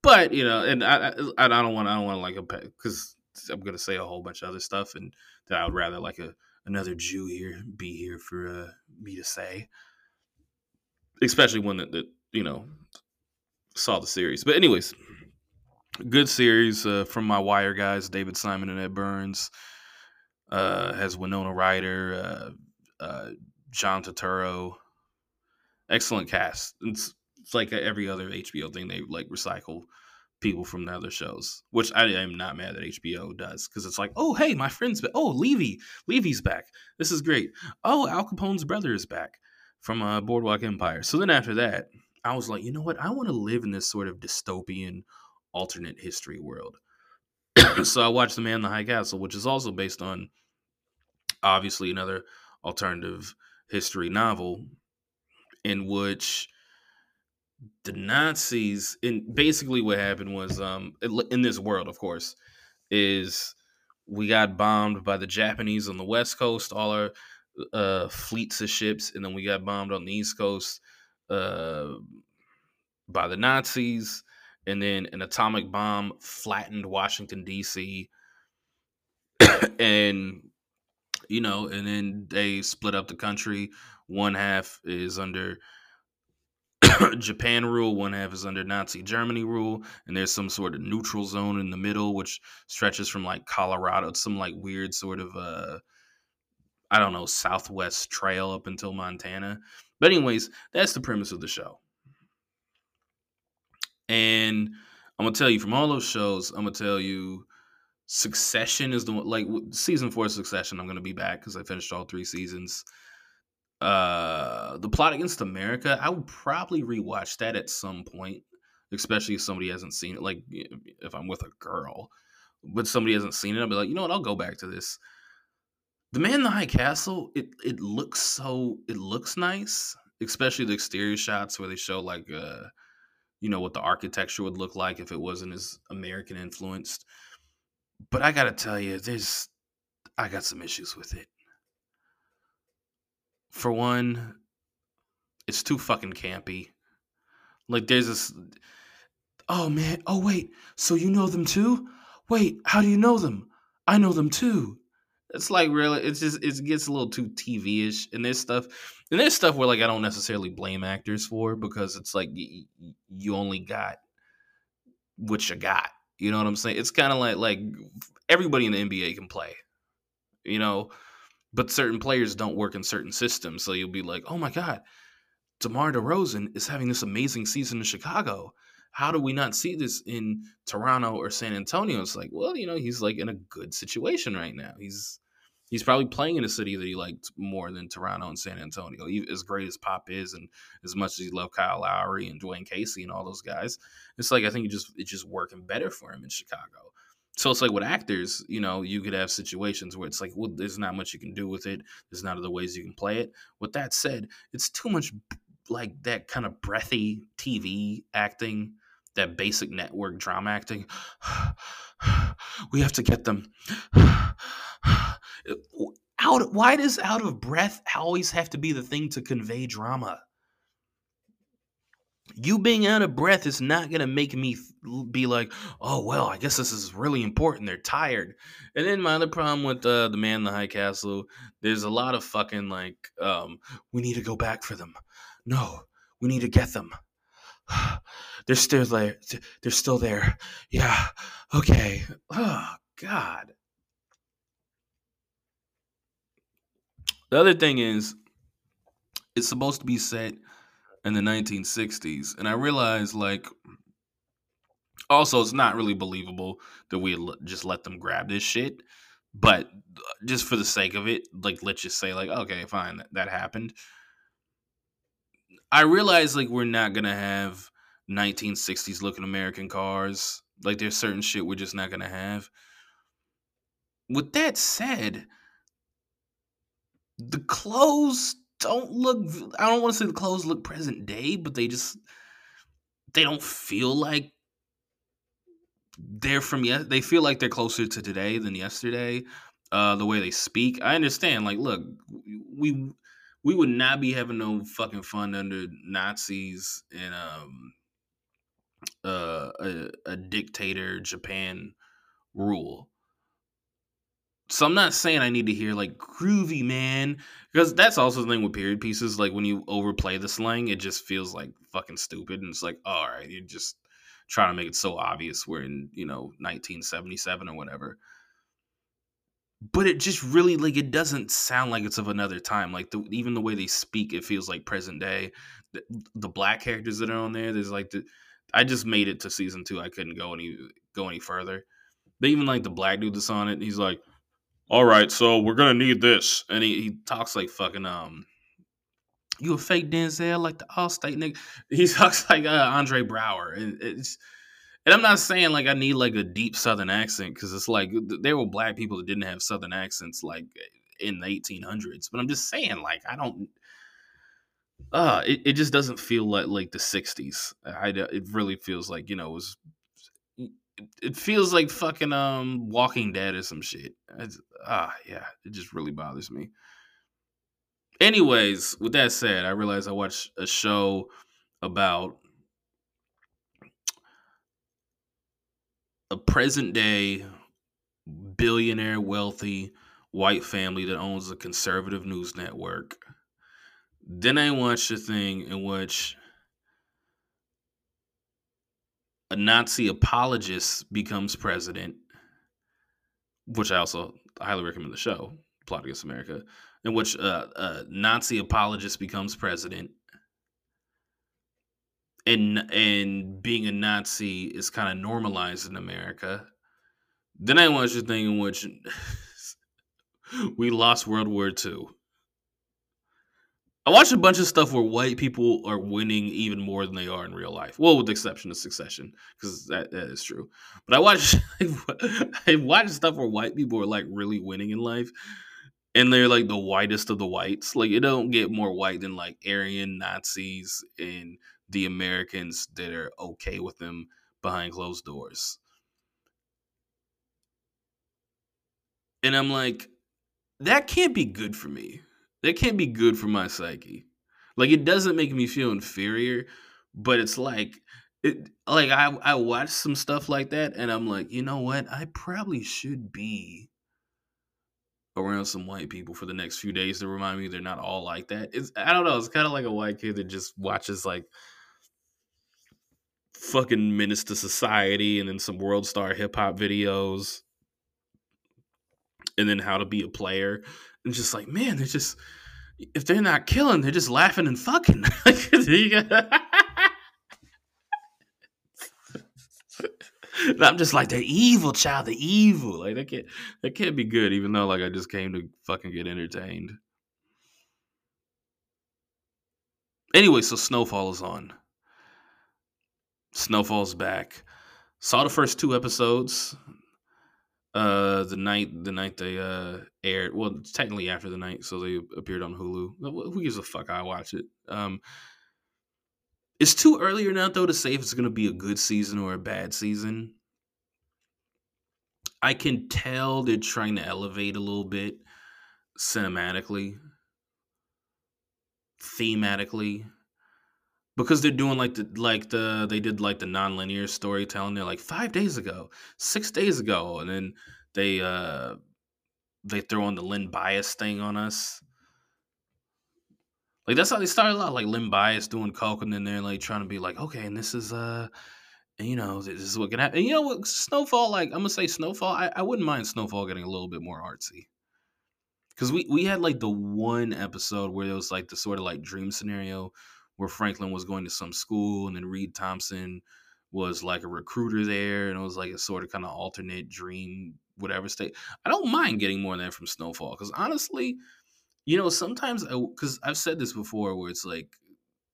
[SPEAKER 1] but you know, and I I, I don't want I don't want to like because I'm gonna say a whole bunch of other stuff, and that I would rather like a another Jew here be here for uh, me to say, especially one that, that you know saw the series. But anyways, good series uh, from my Wire guys, David Simon and Ed Burns. Uh, has Winona Ryder, uh, uh, John Turturro. Excellent cast. It's, it's like every other HBO thing they like recycle people from the other shows, which I am not mad that HBO does because it's like, oh hey, my friend's back. Oh Levy, Levy's back. This is great. Oh Al Capone's brother is back from uh, Boardwalk Empire. So then after that, I was like, you know what? I want to live in this sort of dystopian alternate history world. so I watched The Man in the High Castle, which is also based on obviously another alternative history novel in which the Nazis and basically what happened was um in this world of course is we got bombed by the Japanese on the west coast all our uh fleets of ships and then we got bombed on the east coast uh by the Nazis and then an atomic bomb flattened Washington DC and you know and then they split up the country. One half is under Japan rule, one half is under Nazi Germany rule, and there's some sort of neutral zone in the middle, which stretches from like Colorado, some like weird sort of uh I don't know, Southwest Trail up until Montana. But anyways, that's the premise of the show. And I'm gonna tell you from all those shows, I'm gonna tell you Succession is the one like season four Succession. I'm gonna be back because I finished all three seasons uh the plot against america i would probably rewatch that at some point especially if somebody hasn't seen it like if i'm with a girl but somebody hasn't seen it i'll be like you know what? I'll go back to this. The man in the high castle it it looks so it looks nice especially the exterior shots where they show like uh you know what the architecture would look like if it wasn't as american influenced but i gotta tell you there's i got some issues with it for one, it's too fucking campy. Like there's this Oh man, oh wait, so you know them too? Wait, how do you know them? I know them too. It's like really it's just it gets a little too TV-ish and this stuff and there's stuff where like I don't necessarily blame actors for because it's like y- you only got what you got. You know what I'm saying? It's kind of like like everybody in the NBA can play. You know, but certain players don't work in certain systems. So you'll be like, oh my God, DeMar DeRozan is having this amazing season in Chicago. How do we not see this in Toronto or San Antonio? It's like, well, you know, he's like in a good situation right now. He's he's probably playing in a city that he liked more than Toronto and San Antonio. As great as Pop is, and as much as he loved Kyle Lowry and Dwane Casey and all those guys, it's like I think it just it's just working better for him in Chicago. So it's like with actors, you know, you could have situations where it's like, well, there's not much you can do with it. There's not other ways you can play it. With that said, it's too much like that kind of breathy TV acting, that basic network drama acting. we have to get them out. Why does out of breath always have to be the thing to convey drama? You being out of breath is not going to make me be like, oh, well, I guess this is really important. They're tired. And then my other problem with uh, the man in the high castle, there's a lot of fucking like, um, we need to go back for them. No, we need to get them. They're still there. They're still there. Yeah. Okay. Oh, God. The other thing is, it's supposed to be set in the 1960s. And I realized, like, also, it's not really believable that we just let them grab this shit. But uh, just for the sake of it, like, let's just say, like, okay, fine, that, that happened. I realize, like, we're not going to have 1960s looking American cars. Like, there's certain shit we're just not going to have. With that said, the clothes don't look I don't want to say the clothes look present day, but they just they don't feel like they're from yes they feel like they're closer to today than yesterday. Uh the way they speak. I understand, like, look, we we would not be having no fucking fun under Nazis and um uh a, a dictator Japan rule so I'm not saying I need to hear like groovy man because that's also the thing with period pieces. Like when you overplay the slang, it just feels like fucking stupid, and it's like, oh, all right, you're just trying to make it so obvious we're in you know 1977 or whatever. But it just really like it doesn't sound like it's of another time. Like the, even the way they speak, it feels like present day. The, the black characters that are on there, there's like the. I just made it to season two. I couldn't go any go any further. But even like the black dude that's on it, he's like all right, so we're gonna need this, and he, he talks like fucking um, you a fake Denzel like the Allstate nigga. He talks like uh, Andre Braugher, and it's. And I'm not saying like I need like a deep Southern accent because it's like there were black people that didn't have Southern accents like in the 1800s. But I'm just saying like I don't. Uh, it, it just doesn't feel like like the 60s. I it really feels like you know it was it feels like fucking um Walking Dead or some shit. It's, ah, yeah, it just really bothers me. Anyways, with that said, I realized I watched a show about a present day billionaire wealthy white family that owns a conservative news network. Then I watched a thing in which a Nazi apologist becomes president, which I also highly recommend the show, Plot Against America, in which uh, a Nazi apologist becomes president. And, and being a Nazi is kind of normalized in America. Then I watched a thing in which we lost World War II. I watched a bunch of stuff where white people are winning even more than they are in real life. Well, with the exception of Succession, because that, that is true. But I watched I watched stuff where white people are like really winning in life, and they're like the whitest of the whites. Like it don't get more white than like Aryan Nazis and the Americans that are okay with them behind closed doors. And I'm like, that can't be good for me that can't be good for my psyche. Like it doesn't make me feel inferior, but it's like it like I I watch some stuff like that and I'm like, you know what? I probably should be around some white people for the next few days to remind me they're not all like that. It's I don't know, it's kind of like a white kid that just watches like fucking Menace II Society and then some world star hip hop videos and then how to be a player. And just like, man, they're just if they're not killing, they're just laughing and fucking. And I'm just like the evil child, the evil. Like that can't that can't be good, even though like I just came to fucking get entertained. Anyway, so Snowfall is on. Snowfall's back. Saw the first two episodes. Uh, the night the night they uh aired. Well, technically after the night, so they appeared on Hulu. Who gives a fuck? I watch it. Um, it's too early or not though to say if it's gonna be a good season or a bad season. I can tell they're trying to elevate a little bit cinematically, thematically, because they're doing like the like the they did like the nonlinear storytelling. They're like five days ago, six days ago, and then they uh they throw on the Len Bias thing on us. Like that's how they started out, like Len Bias doing coke, and then they're like trying to be like, okay, and this is uh, you know, this is what can happen. And you know what, Snowfall, like I'm gonna say Snowfall, I, I wouldn't mind Snowfall getting a little bit more artsy. Cause we we had like the one episode where it was like the sort of like dream scenario where Franklin was going to some school and then Reed Thompson was like a recruiter there and it was like a sort of kind of alternate dream whatever state. I don't mind getting more of that from Snowfall because honestly, you know, sometimes because I've said this before, where it's like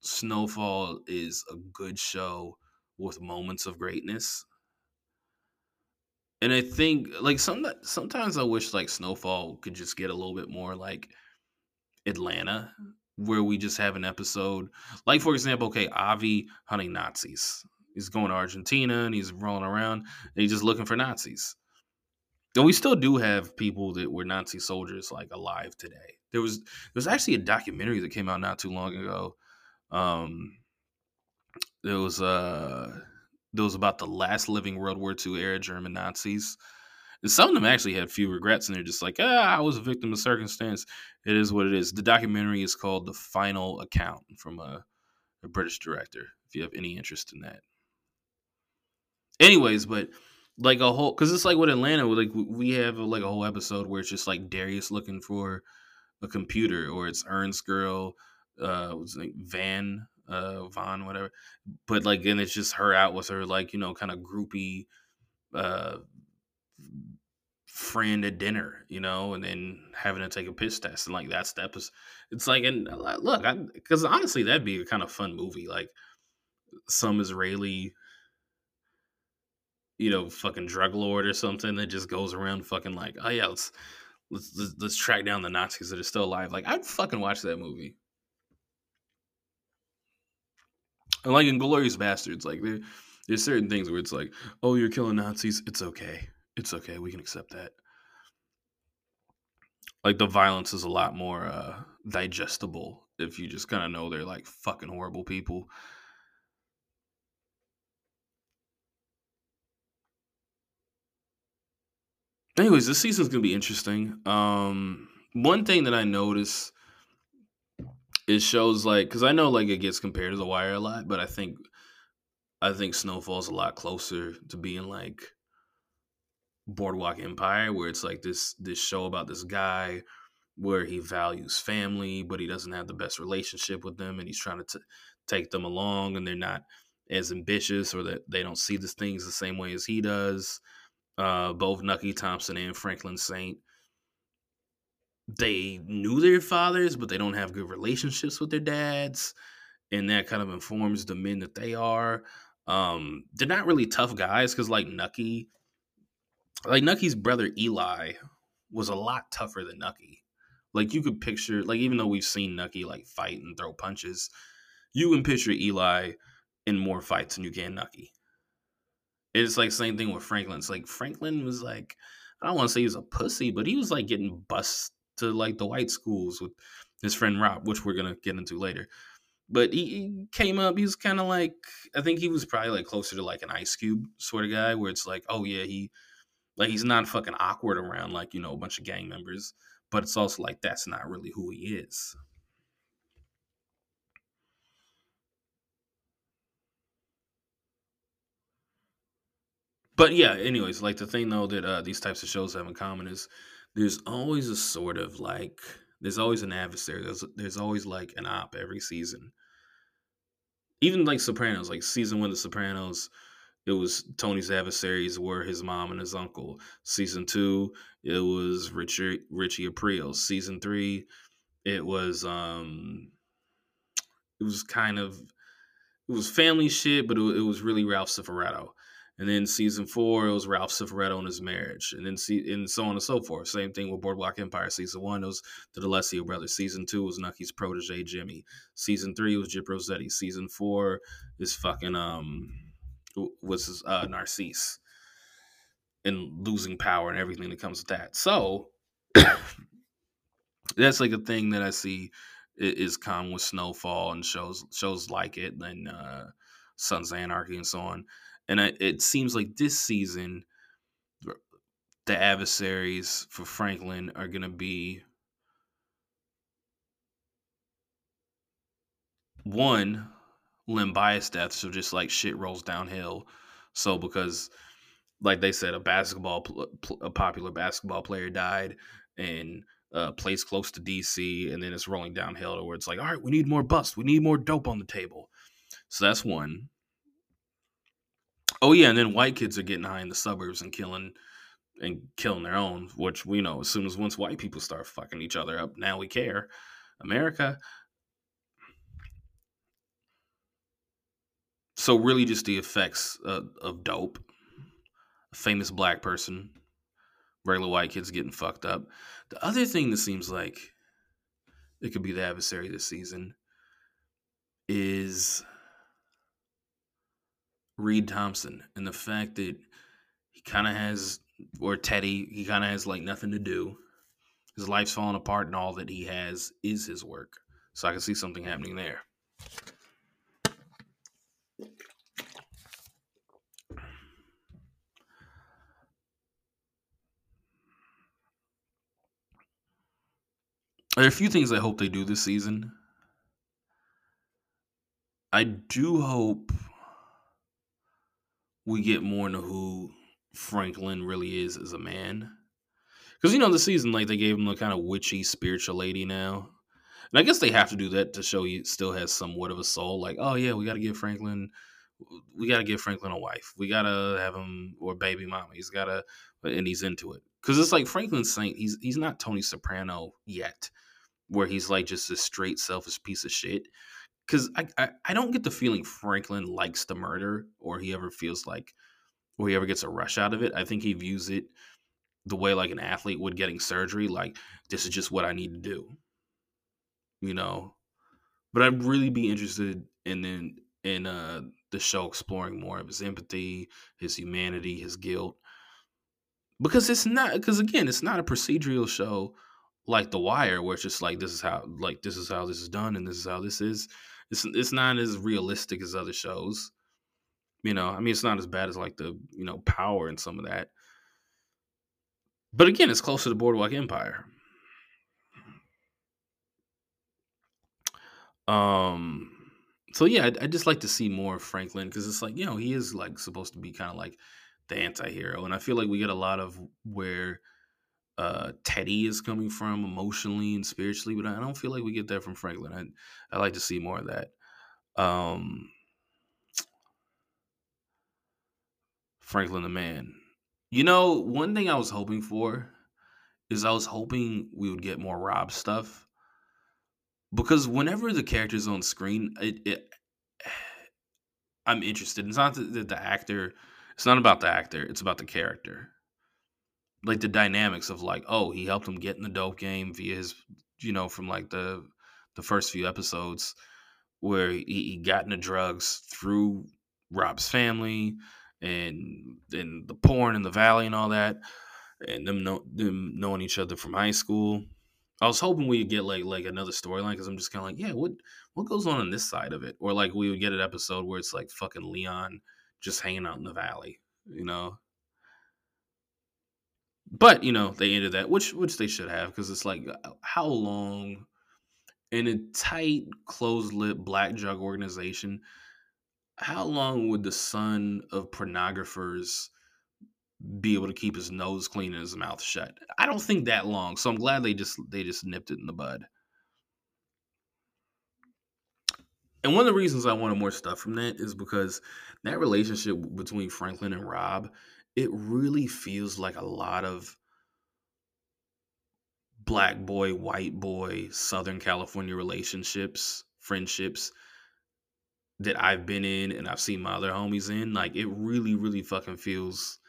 [SPEAKER 1] Snowfall is a good show with moments of greatness. And I think like some sometimes I wish like Snowfall could just get a little bit more like Atlanta, where we just have an episode. Like for example, okay, Avi hunting Nazis. He's going to Argentina and he's rolling around and he's just looking for Nazis. And we still do have people that were Nazi soldiers like alive today. There was there was actually a documentary that came out not too long ago. Um, it was uh, it was about the last living World War II era German Nazis, and some of them actually had few regrets, and they're just like, ah, I was a victim of circumstance. It is what it is. The documentary is called The Final Account from a, a British director. If you have any interest in that. Anyways, but like a whole because it's like with Atlanta, like we have like a whole episode where it's just like Darius looking for a computer, or it's Earn's girl, uh, was like Van, uh, Von, whatever. But like, and it's just her out with her like you know kind of groupie, uh, friend at dinner, you know, and then having to take a piss test, and like that step is, it's like, and uh, look, because honestly, that'd be a kind of fun movie, like some Israeli you know, fucking drug lord or something that just goes around fucking like, oh yeah, let's let's let's, let's track down the Nazis that are still alive. Like I'd fucking watch that movie. And like Inglourious Basterds, like there, there's certain things where it's like, oh, you're killing Nazis. It's okay. It's okay. We can accept that. Like the violence is a lot more uh, digestible if you just kind of know they're like fucking horrible people. anyways, this season's gonna be interesting. Um, one thing that I notice is shows like because I know like it gets compared to The Wire a lot, but I think I think Snowfall's a lot closer to being like Boardwalk Empire, where it's like this this show about this guy where he values family, but he doesn't have the best relationship with them, and he's trying to t- take them along, and they're not as ambitious or that they don't see the things the same way as he does uh, both Nucky Thompson and Franklin Saint. They knew their fathers, but they don't have good relationships with their dads, and that kind of informs the men that they are. Um, they're not really tough guys because, like Nucky, like Nucky's brother Eli was a lot tougher than Nucky. Like you could picture, like even though we've seen Nucky like fight and throw punches, you can picture Eli in more fights than you can Nucky. It's like same thing with Franklin. It's like Franklin was like, I don't want to say he was a pussy, but he was like getting bused to like the white schools with his friend Rob, which we're gonna get into later. But he, he came up, he was kind of like, I think he was probably like closer to like an Ice Cube sort of guy, where it's like, oh yeah, he, like he's not fucking awkward around like you know a bunch of gang members, but it's also like that's not really who he is. But yeah, anyways, like the thing though that uh, these types of shows have in common is there's always a sort of like there's always an adversary. There's there's always like an op every season. Even like Sopranos, like season one of The Sopranos, it was Tony's adversaries were his mom and his uncle. Season two, it was Richie Richie Aprile. Season three, it was um, it was kind of it was family shit, but it, it was really Ralph Cifaretto. And then season four, it was Ralph Cifaretto and his marriage, and then see, and so on and so forth. Same thing with Boardwalk Empire. Season one it was the D'Alessio brothers. Season two was Nucky's protege Jimmy. Season three was Gyp Rosetti. Season four is fucking um was uh, Narcisse and losing power and everything that comes with that. So that's like a thing that I see is common with Snowfall and shows shows like it, and uh, Sons of Anarchy and so on. And I, it seems like this season, the adversaries for Franklin are going to be one Len Bias death, so just like shit rolls downhill. So because, like they said, a basketball, a popular basketball player died, in a place close to DC, and then it's rolling downhill to where it's like, all right, we need more bust, we need more dope on the table. So that's one. Oh yeah, and then white kids are getting high in the suburbs and killing and killing their own, which we know as soon as once white people start fucking each other up, now we care. America. So really, just the effects of, of dope. A famous black person, regular white kids getting fucked up. The other thing that seems like it could be the adversary this season is Reed Thompson and the fact that he kind of has, or Teddy, he kind of has like nothing to do. His life's falling apart, and all that he has is his work. So I can see something happening there. There are a few things I hope they do this season. I do hope we get more into who Franklin really is as a man. Because, you know, the season, like, they gave him the kind of witchy spiritual lady now. And I guess they have to do that to show he still has somewhat of a soul. Like, oh, yeah, we got to give Franklin, we got to give Franklin a wife. We got to have him, or baby mama. He's got to, and he's into it. Because it's like Franklin's Saint. he's, he's not Tony Soprano yet where he's like just a straight selfish piece of shit. Because I, I, I don't get the feeling Franklin likes the murder or he ever feels like or he ever gets a rush out of it. I think he views it the way like an athlete would getting surgery, like this is just what I need to do. You know. But I'd really be interested in then in uh the show exploring more of his empathy, his humanity, his guilt. Because it's not because again, it's not a procedural show like The Wire, where it's just like this is how like this is how this is done and this is how this is. It's it's not as realistic as other shows. You know, I mean, it's not as bad as like the you know Power and some of that. But again, it's closer to the Boardwalk Empire. Um. So yeah, I, I just like to see more of Franklin because it's like you know he is like supposed to be kind of like the anti-hero and i feel like we get a lot of where uh, Teddy is coming from emotionally and spiritually, but I don't feel like we get that from Franklin. I I like to see more of that. Um, Franklin the man. You know, one thing I was hoping for is I was hoping we would get more Rob stuff because whenever the character's on screen, it, it I'm interested. It's not that the actor. It's not about the actor. It's about the character like the dynamics of like, oh, he helped him get in the dope game via his, you know, from like the the first few episodes where he, he got into drugs through Rob's family and and the porn in the valley and all that, and them know them knowing each other from high school. I was hoping we'd get like like another storyline because I'm just kind of like, yeah, what what goes on on this side of it, or like we would get an episode where it's like fucking Leon just hanging out in the valley, you know, but you know they ended that, which which they should have, because it's like uh, how long in a tight, closed lip black drug organization, how long would the son of pornographers be able to keep his nose clean and his mouth shut. I don't think that long, so I'm glad they just they just nipped it in the bud. And one of the reasons I wanted more stuff from that is because that relationship between Franklin and Rob, it really feels like a lot of black boy, white boy, Southern California relationships, friendships that I've been in and I've seen my other homies in. Like it really, really fucking feels.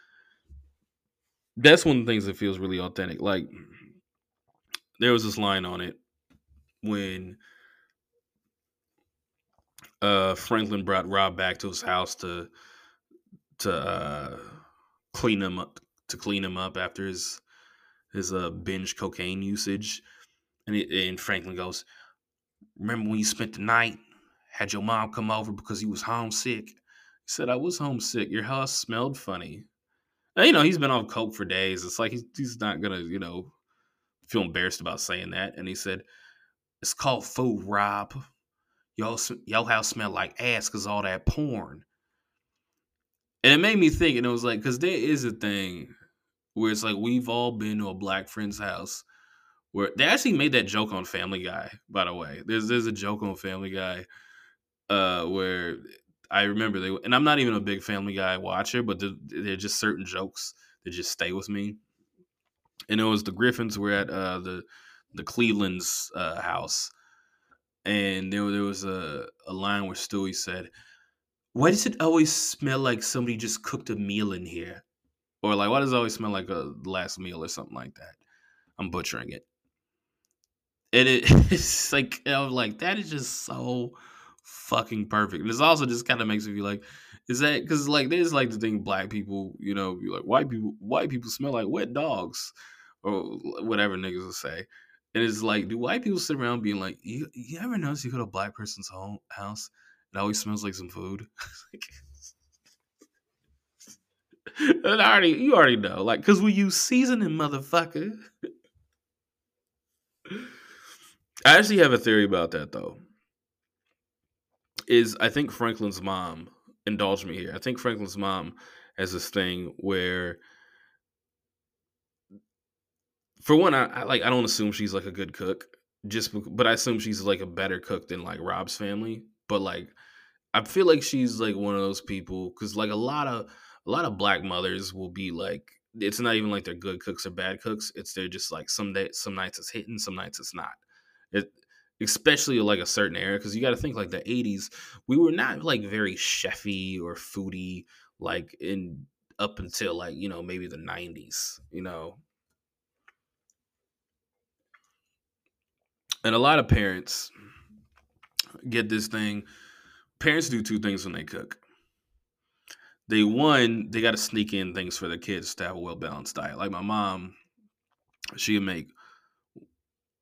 [SPEAKER 1] That's one of the things that feels really authentic. Like there was this line on it when uh Franklin brought Rob back to his house to to uh clean him up to clean him up after his his uh binge cocaine usage and it, and Franklin goes remember when you spent the night had your mom come over because he was homesick. He said, I was homesick. Your house smelled funny. You know, he's been on coke for days. It's like he's, he's not to, you know, feel embarrassed about saying that. And he said, It's called food, Rob. Your, your house smelled like ass because all that porn. And it made me think, and it was like, because there is a thing where it's like we've all been to a black friend's house where they actually made that joke on Family Guy, by the way. There's there's a joke on Family Guy uh, where I remember they, and I'm not even a big Family Guy watcher, but there are just certain jokes that just stay with me. And it was the Griffins were at uh, the the Cleveland's uh, house, and there there was a, a line where Stewie said, "Why does it always smell like somebody just cooked a meal in here?" Or like, why does it always smell like a last meal or something like that? I'm butchering it. And it, it's like, I'm like, that is just so fucking perfect. And it's also just kind of makes me feel like, is that because like there's like the thing black people, you know, like white people, white people smell like wet dogs, or whatever niggas will say. And it's like, do white people sit around being like, you, you ever notice you go to a black person's home house, it always smells like some food. and already, you already know, like, cause we use seasoning, motherfucker. I actually have a theory about that though is I think Franklin's mom, indulge me here. I think Franklin's mom has this thing where for one, I, I, like I don't assume she's like a good cook, just but I assume she's like a better cook than like Rob's family. But like, I feel like she's like one of those people because like a lot of a lot of black mothers will be like, it's not even like they're good cooks or bad cooks. It's they're just like some day, some nights it's hitting, some nights it's not. It especially like a certain era because you got to think like the 80s we were not like very chefy or foodie like in up until like you know maybe the 90s you know and a lot of parents get this thing parents do two things when they cook they one they got to sneak in things for their kids to have a well balanced diet like my mom she would make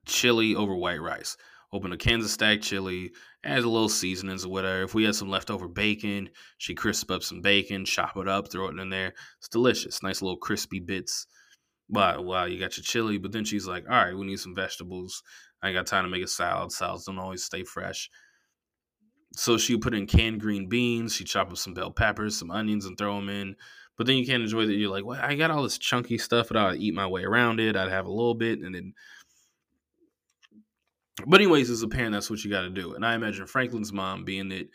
[SPEAKER 1] chili over white rice open a Kansas stack chili, add a little seasonings or whatever. If we had some leftover bacon, she crisp up some bacon, chop it up, throw it in there. It's delicious. Nice little crispy bits. Wow, wow, you got your chili. But then she's like, all right, we need some vegetables. I got time to make a salad. Salads don't always stay fresh. So she would put in canned green beans. She chop up some bell peppers, some onions, and throw them in. But then you can't enjoy that. You're like, well, I got all this chunky stuff, but I'd eat my way around it. I'd have a little bit, and then but anyways, as a parent, that's what you got to do. And I imagine Franklin's mom, being that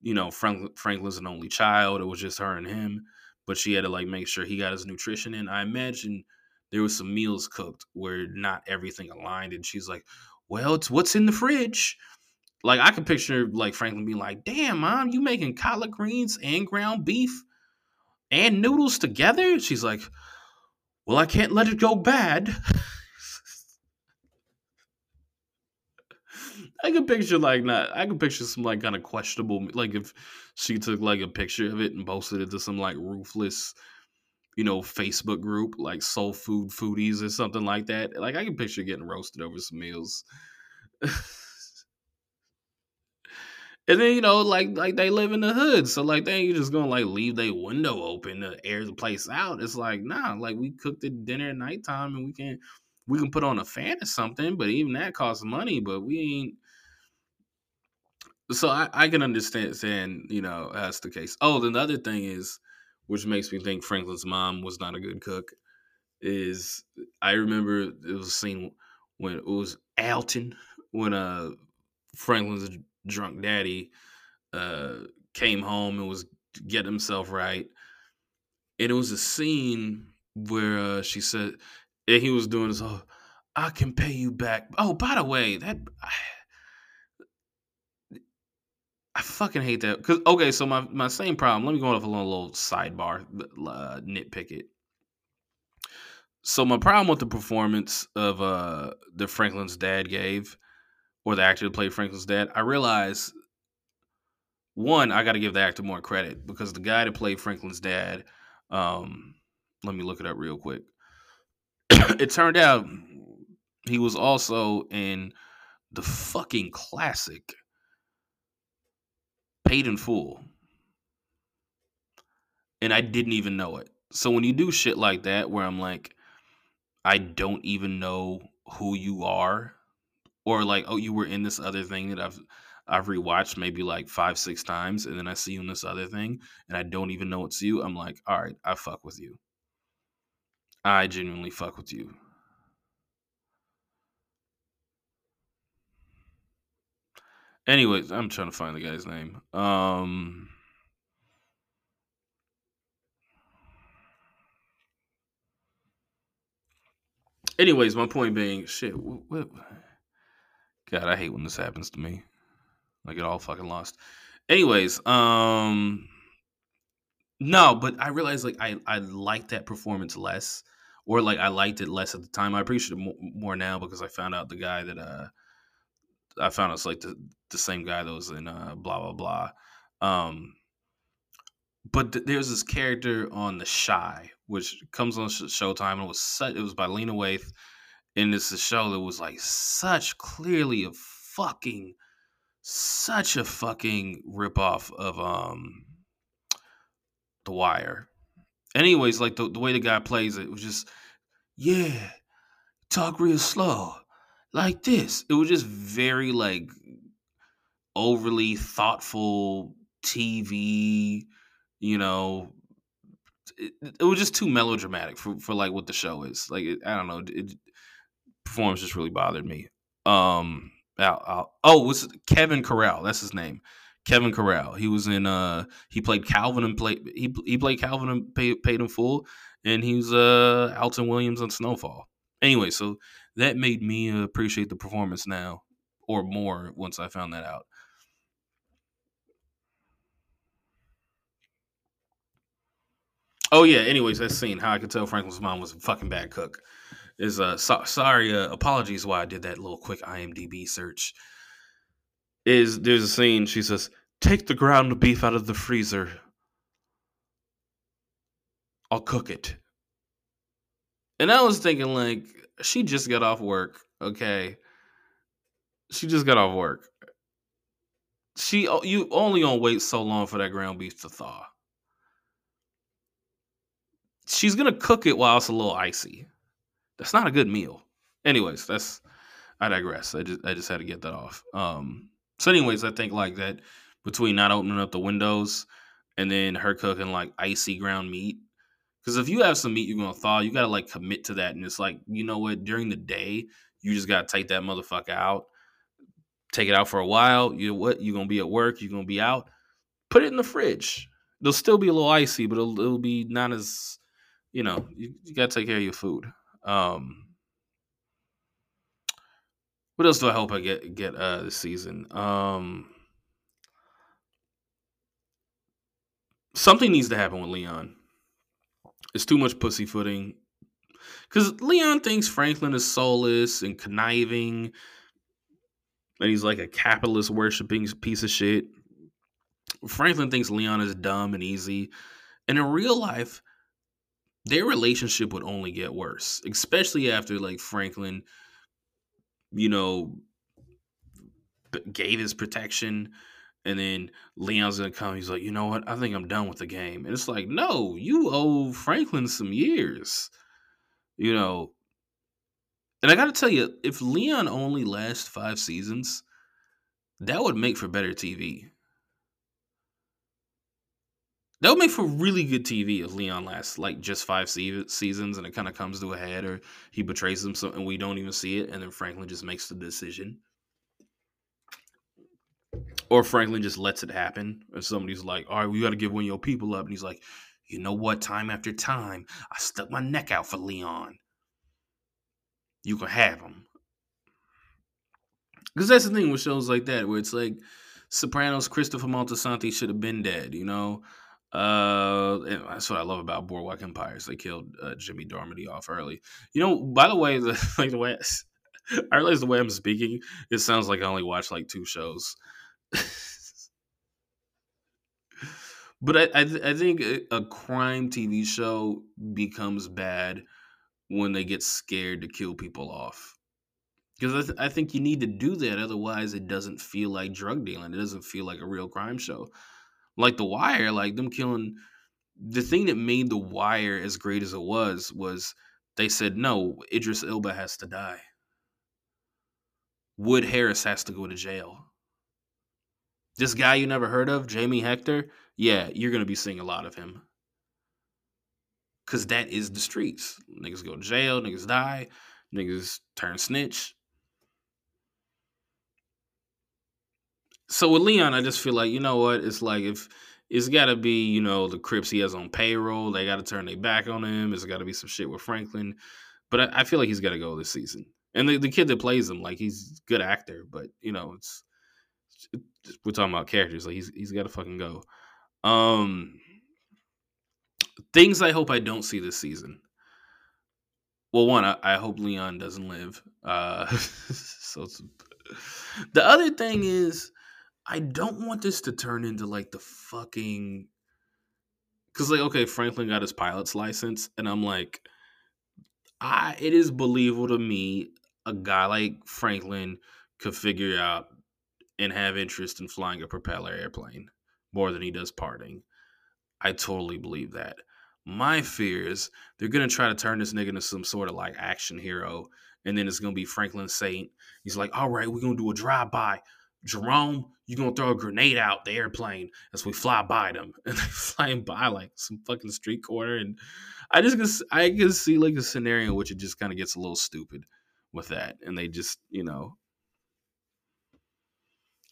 [SPEAKER 1] you know Frank, Franklin's an only child, it was just her and him, but she had to like make sure he got his nutrition in. I imagine there was some meals cooked where not everything aligned, and she's like, "Well, it's what's in the fridge." Like I could picture like Franklin being like, "Damn, mom, you making collard greens and ground beef and noodles together?" She's like, "Well, I can't let it go bad." I can picture like not. I can picture some like kind of questionable. Like if she took like a picture of it and posted it to some like ruthless, you know, Facebook group like Soul Food Foodies or something like that. Like I can picture getting roasted over some meals. and then you know, like like they live in the hood, so like they ain't just gonna like leave their window open to air the place out. It's like nah, like we cooked the dinner at nighttime and we can we can put on a fan or something, but even that costs money. But we ain't so I, I can understand saying, you know, that's the case. Oh, the other thing is which makes me think Franklin's mom was not a good cook. Is I remember it was a scene when it was Alton when uh Franklin's drunk daddy uh came home and was getting himself right. And it was a scene where uh, she said, and he was doing this, oh, I can pay you back. Oh, by the way, that I, I fucking hate that. Cause okay, so my my same problem. Let me go off a little, little sidebar, uh, nitpick it. So my problem with the performance of uh the Franklin's dad gave, or the actor that played Franklin's dad, I realized one, I got to give the actor more credit because the guy that played Franklin's dad, um, let me look it up real quick. it turned out he was also in the fucking classic Paid in Full. And I didn't even know it. So when you do shit like that, where I'm like, I don't even know who you are, or like, oh, you were in this other thing that I've I've rewatched maybe like five, six times, and then I see you in this other thing, and I don't even know it's you. I'm like, all right, I fuck with you. I genuinely fuck with you. Anyways, I'm trying to find the guy's name. Um Anyways, my point being, shit. What, what, God, I hate when this happens to me. I get all fucking lost. Anyways, um, no, but I realized like I I liked that performance less, or like I liked it less at the time. I appreciate it more now because I found out the guy that uh I found it's like the the same guy that was in uh blah blah blah. Um, but th- there's this character on The Chi, which comes on Showtime, and it was set, it was by Lena Waithe, and a show that was like such clearly a fucking such a fucking ripoff of um The Wire. Anyways, like the, the way the guy plays it, it was just, yeah, talk real slow. Like this. It was just very like overly thoughtful TV, you know. It, it was just too melodramatic for, for like what the show is. Like it, I don't know, it, performance just really bothered me. Um I'll, I'll, oh, was Kevin Carroll? That's his name. Kevin Carroll. He was in. Uh, he played Calvin and played. He he played Calvin and paid, paid in full, and he's uh Alton Williams on Snowfall. Anyway, so that made me appreciate the performance now, or more once I found that out. Oh yeah. Anyways, that scene. How I could tell Franklin's mom was a fucking bad cook is uh so, sorry uh, apologies why I did that little quick IMDb search. Is there's a scene she says take the ground beef out of the freezer. I'll cook it. And I was thinking like she just got off work, okay? She just got off work. She you only gonna wait so long for that ground beef to thaw. She's gonna cook it while it's a little icy. That's not a good meal. Anyways, that's I digress. I just I just had to get that off. Um so anyways, I think like that between not opening up the windows and then her cooking like icy ground meat. Because if you have some meat you're gonna thaw, you gotta like commit to that. And it's like, you know what, during the day, you just gotta take that motherfucker out, take it out for a while. You know what, you're gonna be at work, you're gonna be out. Put it in the fridge. It'll still be a little icy, but it'll, it'll be not as, you know, you, you gotta take care of your food. Um, what else do I hope I get get uh this season? Um, something needs to happen with Leon. It's too much pussyfooting. Because Leon thinks Franklin is soulless and conniving, and he's like a capitalist worshiping piece of shit. Franklin thinks Leon is dumb and easy. And in real life, their relationship would only get worse, especially after like Franklin, you know, gave his protection. And then Leon's gonna come. He's like, you know what? I think I'm done with the game. And it's like, no, you owe Franklin some years. You know. And I gotta tell you, if Leon only lasts five seasons, that would make for better TV. That would make for really good TV if Leon lasts like just five se- seasons and it kind of comes to a head or he betrays them so, and we don't even see it and then Franklin just makes the decision. Or Franklin just lets it happen. Or somebody's like, all right, we got to give one of your people up. And he's like, you know what? Time after time, I stuck my neck out for Leon. You can have him. Because that's the thing with shows like that, where it's like Sopranos, Christopher Moltisanti should have been dead, you know? Uh, that's what I love about Boardwalk Empires. They killed uh, Jimmy Darmody off early. You know, by the way, the like the way I realize the way I'm speaking, it sounds like I only watch like two shows. but I I, I think a, a crime TV show becomes bad when they get scared to kill people off. Because I, th- I think you need to do that, otherwise it doesn't feel like drug dealing. It doesn't feel like a real crime show like The Wire, like them killing. The thing that made The Wire as great as it was was they said no, Idris Elba has to die. Wood Harris has to go to jail. This guy you never heard of, Jamie Hector, yeah, you're gonna be seeing a lot of him. Cause that is the streets. Niggas go to jail, niggas die, niggas turn snitch. So with Leon, I just feel like you know what? It's like if it's got to be you know the Crips he has on payroll, they got to turn their back on him. It's got to be some shit with Franklin, but I, I feel like he's got to go this season. And the, the kid that plays him, like he's a good actor, but you know it's, it's we're talking about characters. Like he's he's got to fucking go. Um, things I hope I don't see this season. Well, one, I, I hope Leon doesn't live. Uh, so the other thing is I don't want this to turn into like the fucking because like okay franklin got his pilot's license and i'm like i it is believable to me a guy like franklin could figure out and have interest in flying a propeller airplane more than he does parting. I totally believe that. My fear is they're gonna try to turn this nigga into some sort of like action hero and then it's gonna be franklin saint. He's like all right we're gonna do a drive-by Jerome, you gonna throw a grenade out the airplane as we fly by them, and they're flying by like some fucking street corner, and I just I can see like a scenario in which it just kind of gets a little stupid with that, and they just you know,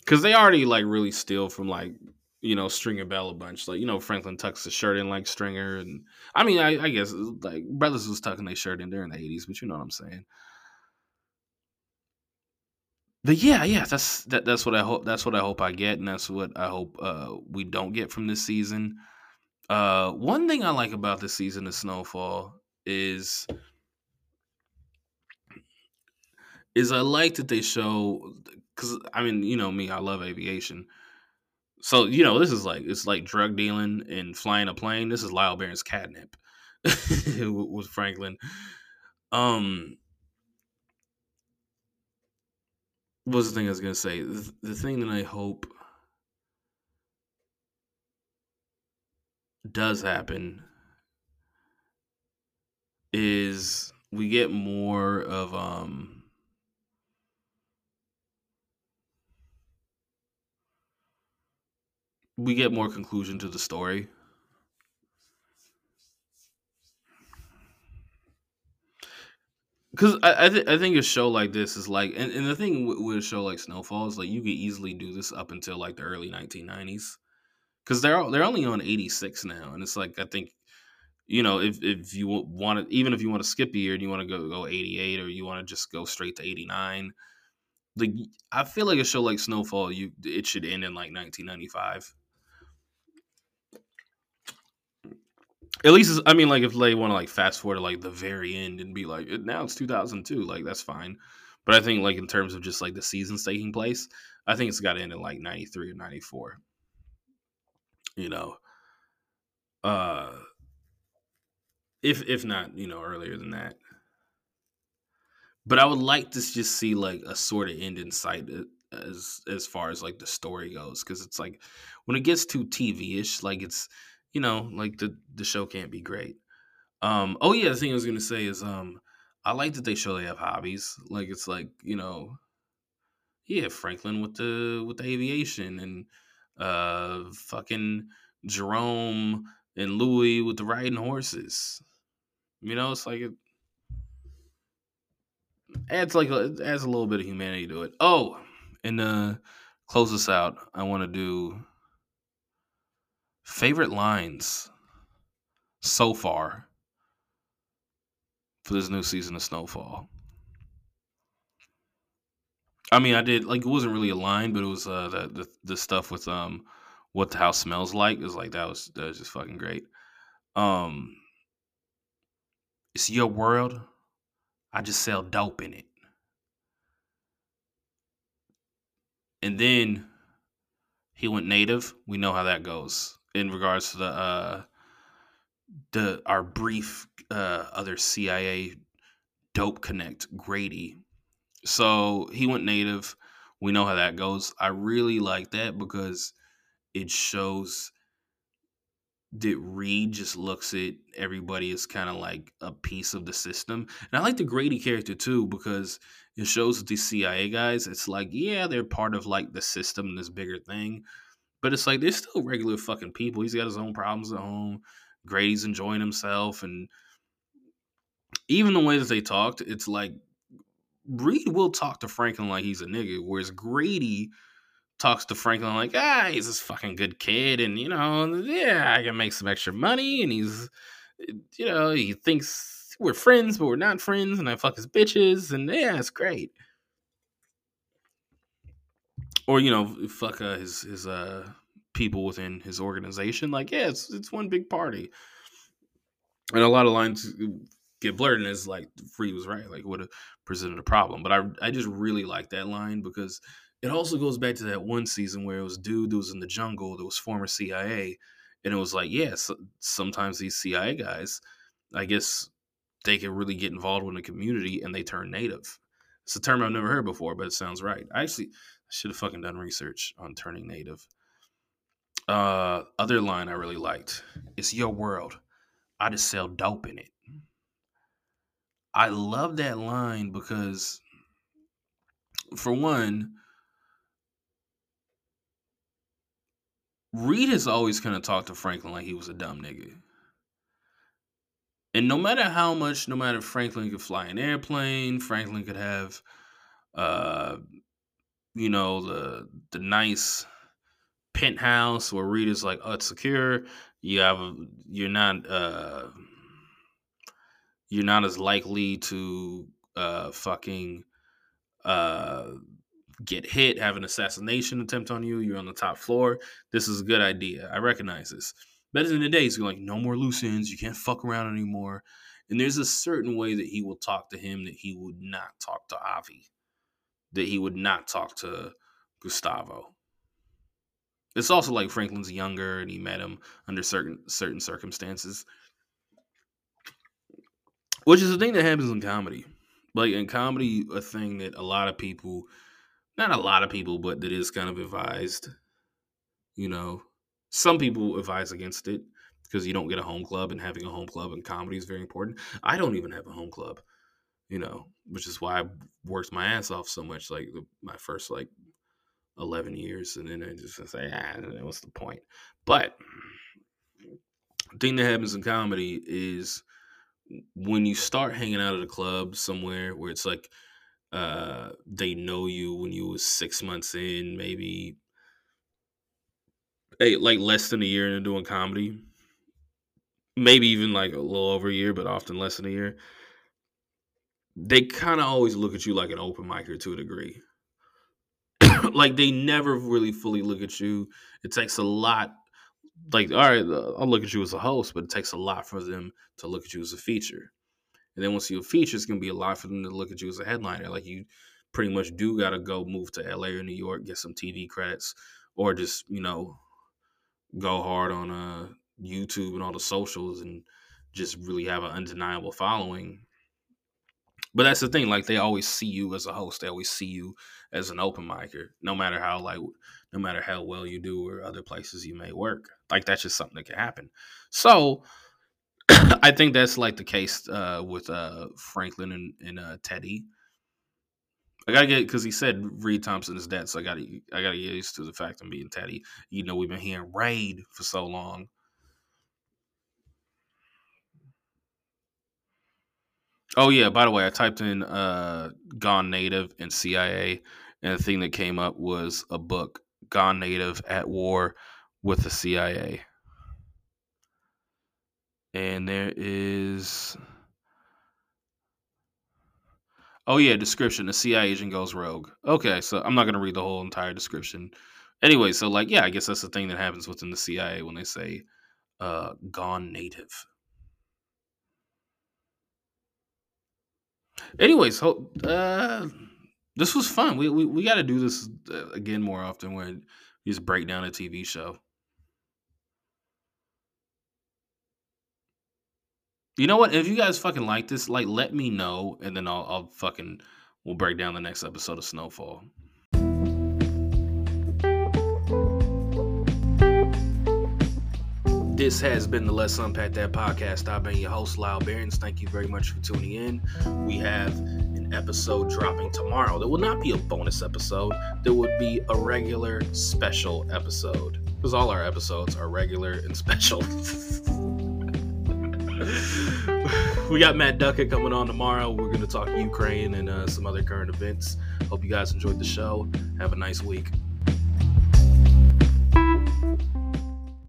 [SPEAKER 1] because they already like really steal from like you know Stringer Bell a bunch, like you know Franklin tucks his shirt in like Stringer, and I mean I, I guess like brothers was tucking their shirt in in the eighties, but you know what I'm saying but yeah, yeah, that's that, that's what I hope. That's what I hope I get, and that's what I hope uh, we don't get from this season. Uh, one thing I like about this season of Snowfall is is I like that they show because I mean you know me, I love aviation. So you know this is like it's like drug dealing and flying a plane. This is Lyall Behrens' catnip with Franklin. Um, what was the thing I was gonna say? The, the thing that I hope does happen is we get more of um we get more conclusion to the story Because I I, th- I think a show like this is like, and, and the thing with, with a show like Snowfall is like you could easily do this up until like the early 1990s, because they're they're only on 86 now, and it's like I think, you know, if if you want to, even if you want to skip a year and you want to go go 88 or you want to just go straight to 89, like I feel like a show like Snowfall, you it should end in like 1995. At least, I mean, like if they want to like fast forward to like the very end and be like, now it's 2002, like that's fine. But I think like in terms of just like the seasons taking place, I think it's got to end in like 93 or 94. You know, uh, if if not, you know, earlier than that. But I would like to just see like a sort of end in sight uh, as as far as like the story goes, because it's like when it gets too TV ish, like it's you know, like the the show can't be great. Um, oh yeah, the thing I was gonna say is um, I like that they show they have hobbies. Like it's like you know, yeah, Franklin with the with the aviation and uh, fucking Jerome and Louis with the riding horses. You know, it's like it adds like a, adds a little bit of humanity to it. Oh, and uh close this out, I want to do favorite lines so far for this new season of Snowfall. I mean, I did like it wasn't really a line, but it was uh the the, the stuff with um what the house smells like. It was like that was that was just fucking great. Um, it's your world. I just sell dope in it. And then he went native. We know how that goes in regards to the uh the our brief uh other CIA dope connect Grady. So he went native. We know how that goes. I really like that because it shows that Reed just looks at everybody as kind of like a piece of the system. And I like the Grady character too because it shows these CIA guys, it's like, yeah, they're part of like the system, this bigger thing. But it's like they're still regular fucking people. He's got his own problems at home. Grady's enjoying himself. And even the way that they talked, it's like Reed will talk to Franklin like he's a nigga, whereas Grady talks to Franklin like, ah, he's this fucking good kid, and you know, yeah, I can make some extra money, and he's, you know, he thinks we're friends, but we're not friends, and I fuck his bitches, and yeah, it's great. Or you know, fuck uh, his his uh people within his organization. Like, yeah, it's it's one big party, and a lot of lines get blurred, and it's like Free was right, like would have presented a problem. But I I just really like that line because it also goes back to that one season where it was dude that was in the jungle that was former CIA, and it was like, yeah, so, sometimes these CIA guys, I guess they can really get involved in the community and they turn native. It's a term I've never heard before, but it sounds right. I actually should have fucking done research on turning native. Uh, other line I really liked: "It's your world. I just sell dope in it." I love that line because, for one, Reed has always kind of talked to Franklin like he was a dumb nigga. And no matter how much, no matter Franklin could fly an airplane, Franklin could have, uh, you know, the the nice penthouse where is like, oh, it's secure. You have, you're not, uh, you're not as likely to, uh, fucking, uh, get hit, have an assassination attempt on you, you're on the top floor. This is a good idea. I recognize this. But than the day, he's like, no more loose ends. You can't fuck around anymore. And there's a certain way that he will talk to him that he would not talk to Avi, that he would not talk to Gustavo. It's also like Franklin's younger and he met him under certain certain circumstances. Which is a thing that happens in comedy. Like in comedy, a thing that a lot of people not a lot of people, but that is kind of advised. You know, some people advise against it because you don't get a home club, and having a home club in comedy is very important. I don't even have a home club, you know, which is why I worked my ass off so much, like my first like eleven years, and then I just say, ah, what's the point? But the thing that happens in comedy is when you start hanging out at a club somewhere where it's like uh, they know you when you was six months in, maybe like less than a year into doing comedy. Maybe even like a little over a year, but often less than a year. They kind of always look at you like an open micer to a degree. like they never really fully look at you. It takes a lot. Like, all right, I'll look at you as a host, but it takes a lot for them to look at you as a feature. And then once you're a feature, it's gonna be a lot for them to look at you as a headliner. Like you pretty much do gotta go move to LA or New York, get some TV credits, or just, you know, go hard on uh YouTube and all the socials and just really have an undeniable following. But that's the thing, like they always see you as a host. They always see you as an open micer, no matter how like no matter how well you do or other places you may work. Like that's just something that can happen. So I think that's like the case uh, with uh, Franklin and, and uh, Teddy. I gotta get because he said Reed Thompson is dead, so I gotta I gotta get used to the fact of being Teddy. You know, we've been hearing Raid for so long. Oh yeah, by the way, I typed in uh Gone Native and CIA, and the thing that came up was a book, Gone Native at War with the CIA. And there is Oh yeah, description. The CIA agent goes rogue. Okay, so I'm not gonna read the whole entire description. Anyway, so like yeah, I guess that's the thing that happens within the CIA when they say uh gone native. Anyways, ho- uh this was fun. We we, we got to do this uh, again more often when we just break down a TV show. You know what? If you guys fucking like this, like let me know, and then I'll, I'll fucking we'll break down the next episode of Snowfall. This has been the Let's Unpack That podcast. I've been your host, Lyall Behrens. Thank you very much for tuning in. We have an episode dropping tomorrow. There will not be a bonus episode, there would be a regular special episode. Because all our episodes are regular and special. We got Matt Duckett coming on tomorrow. We're going to talk Ukraine and uh, some other current events. Hope you guys enjoyed the show. Have a nice week.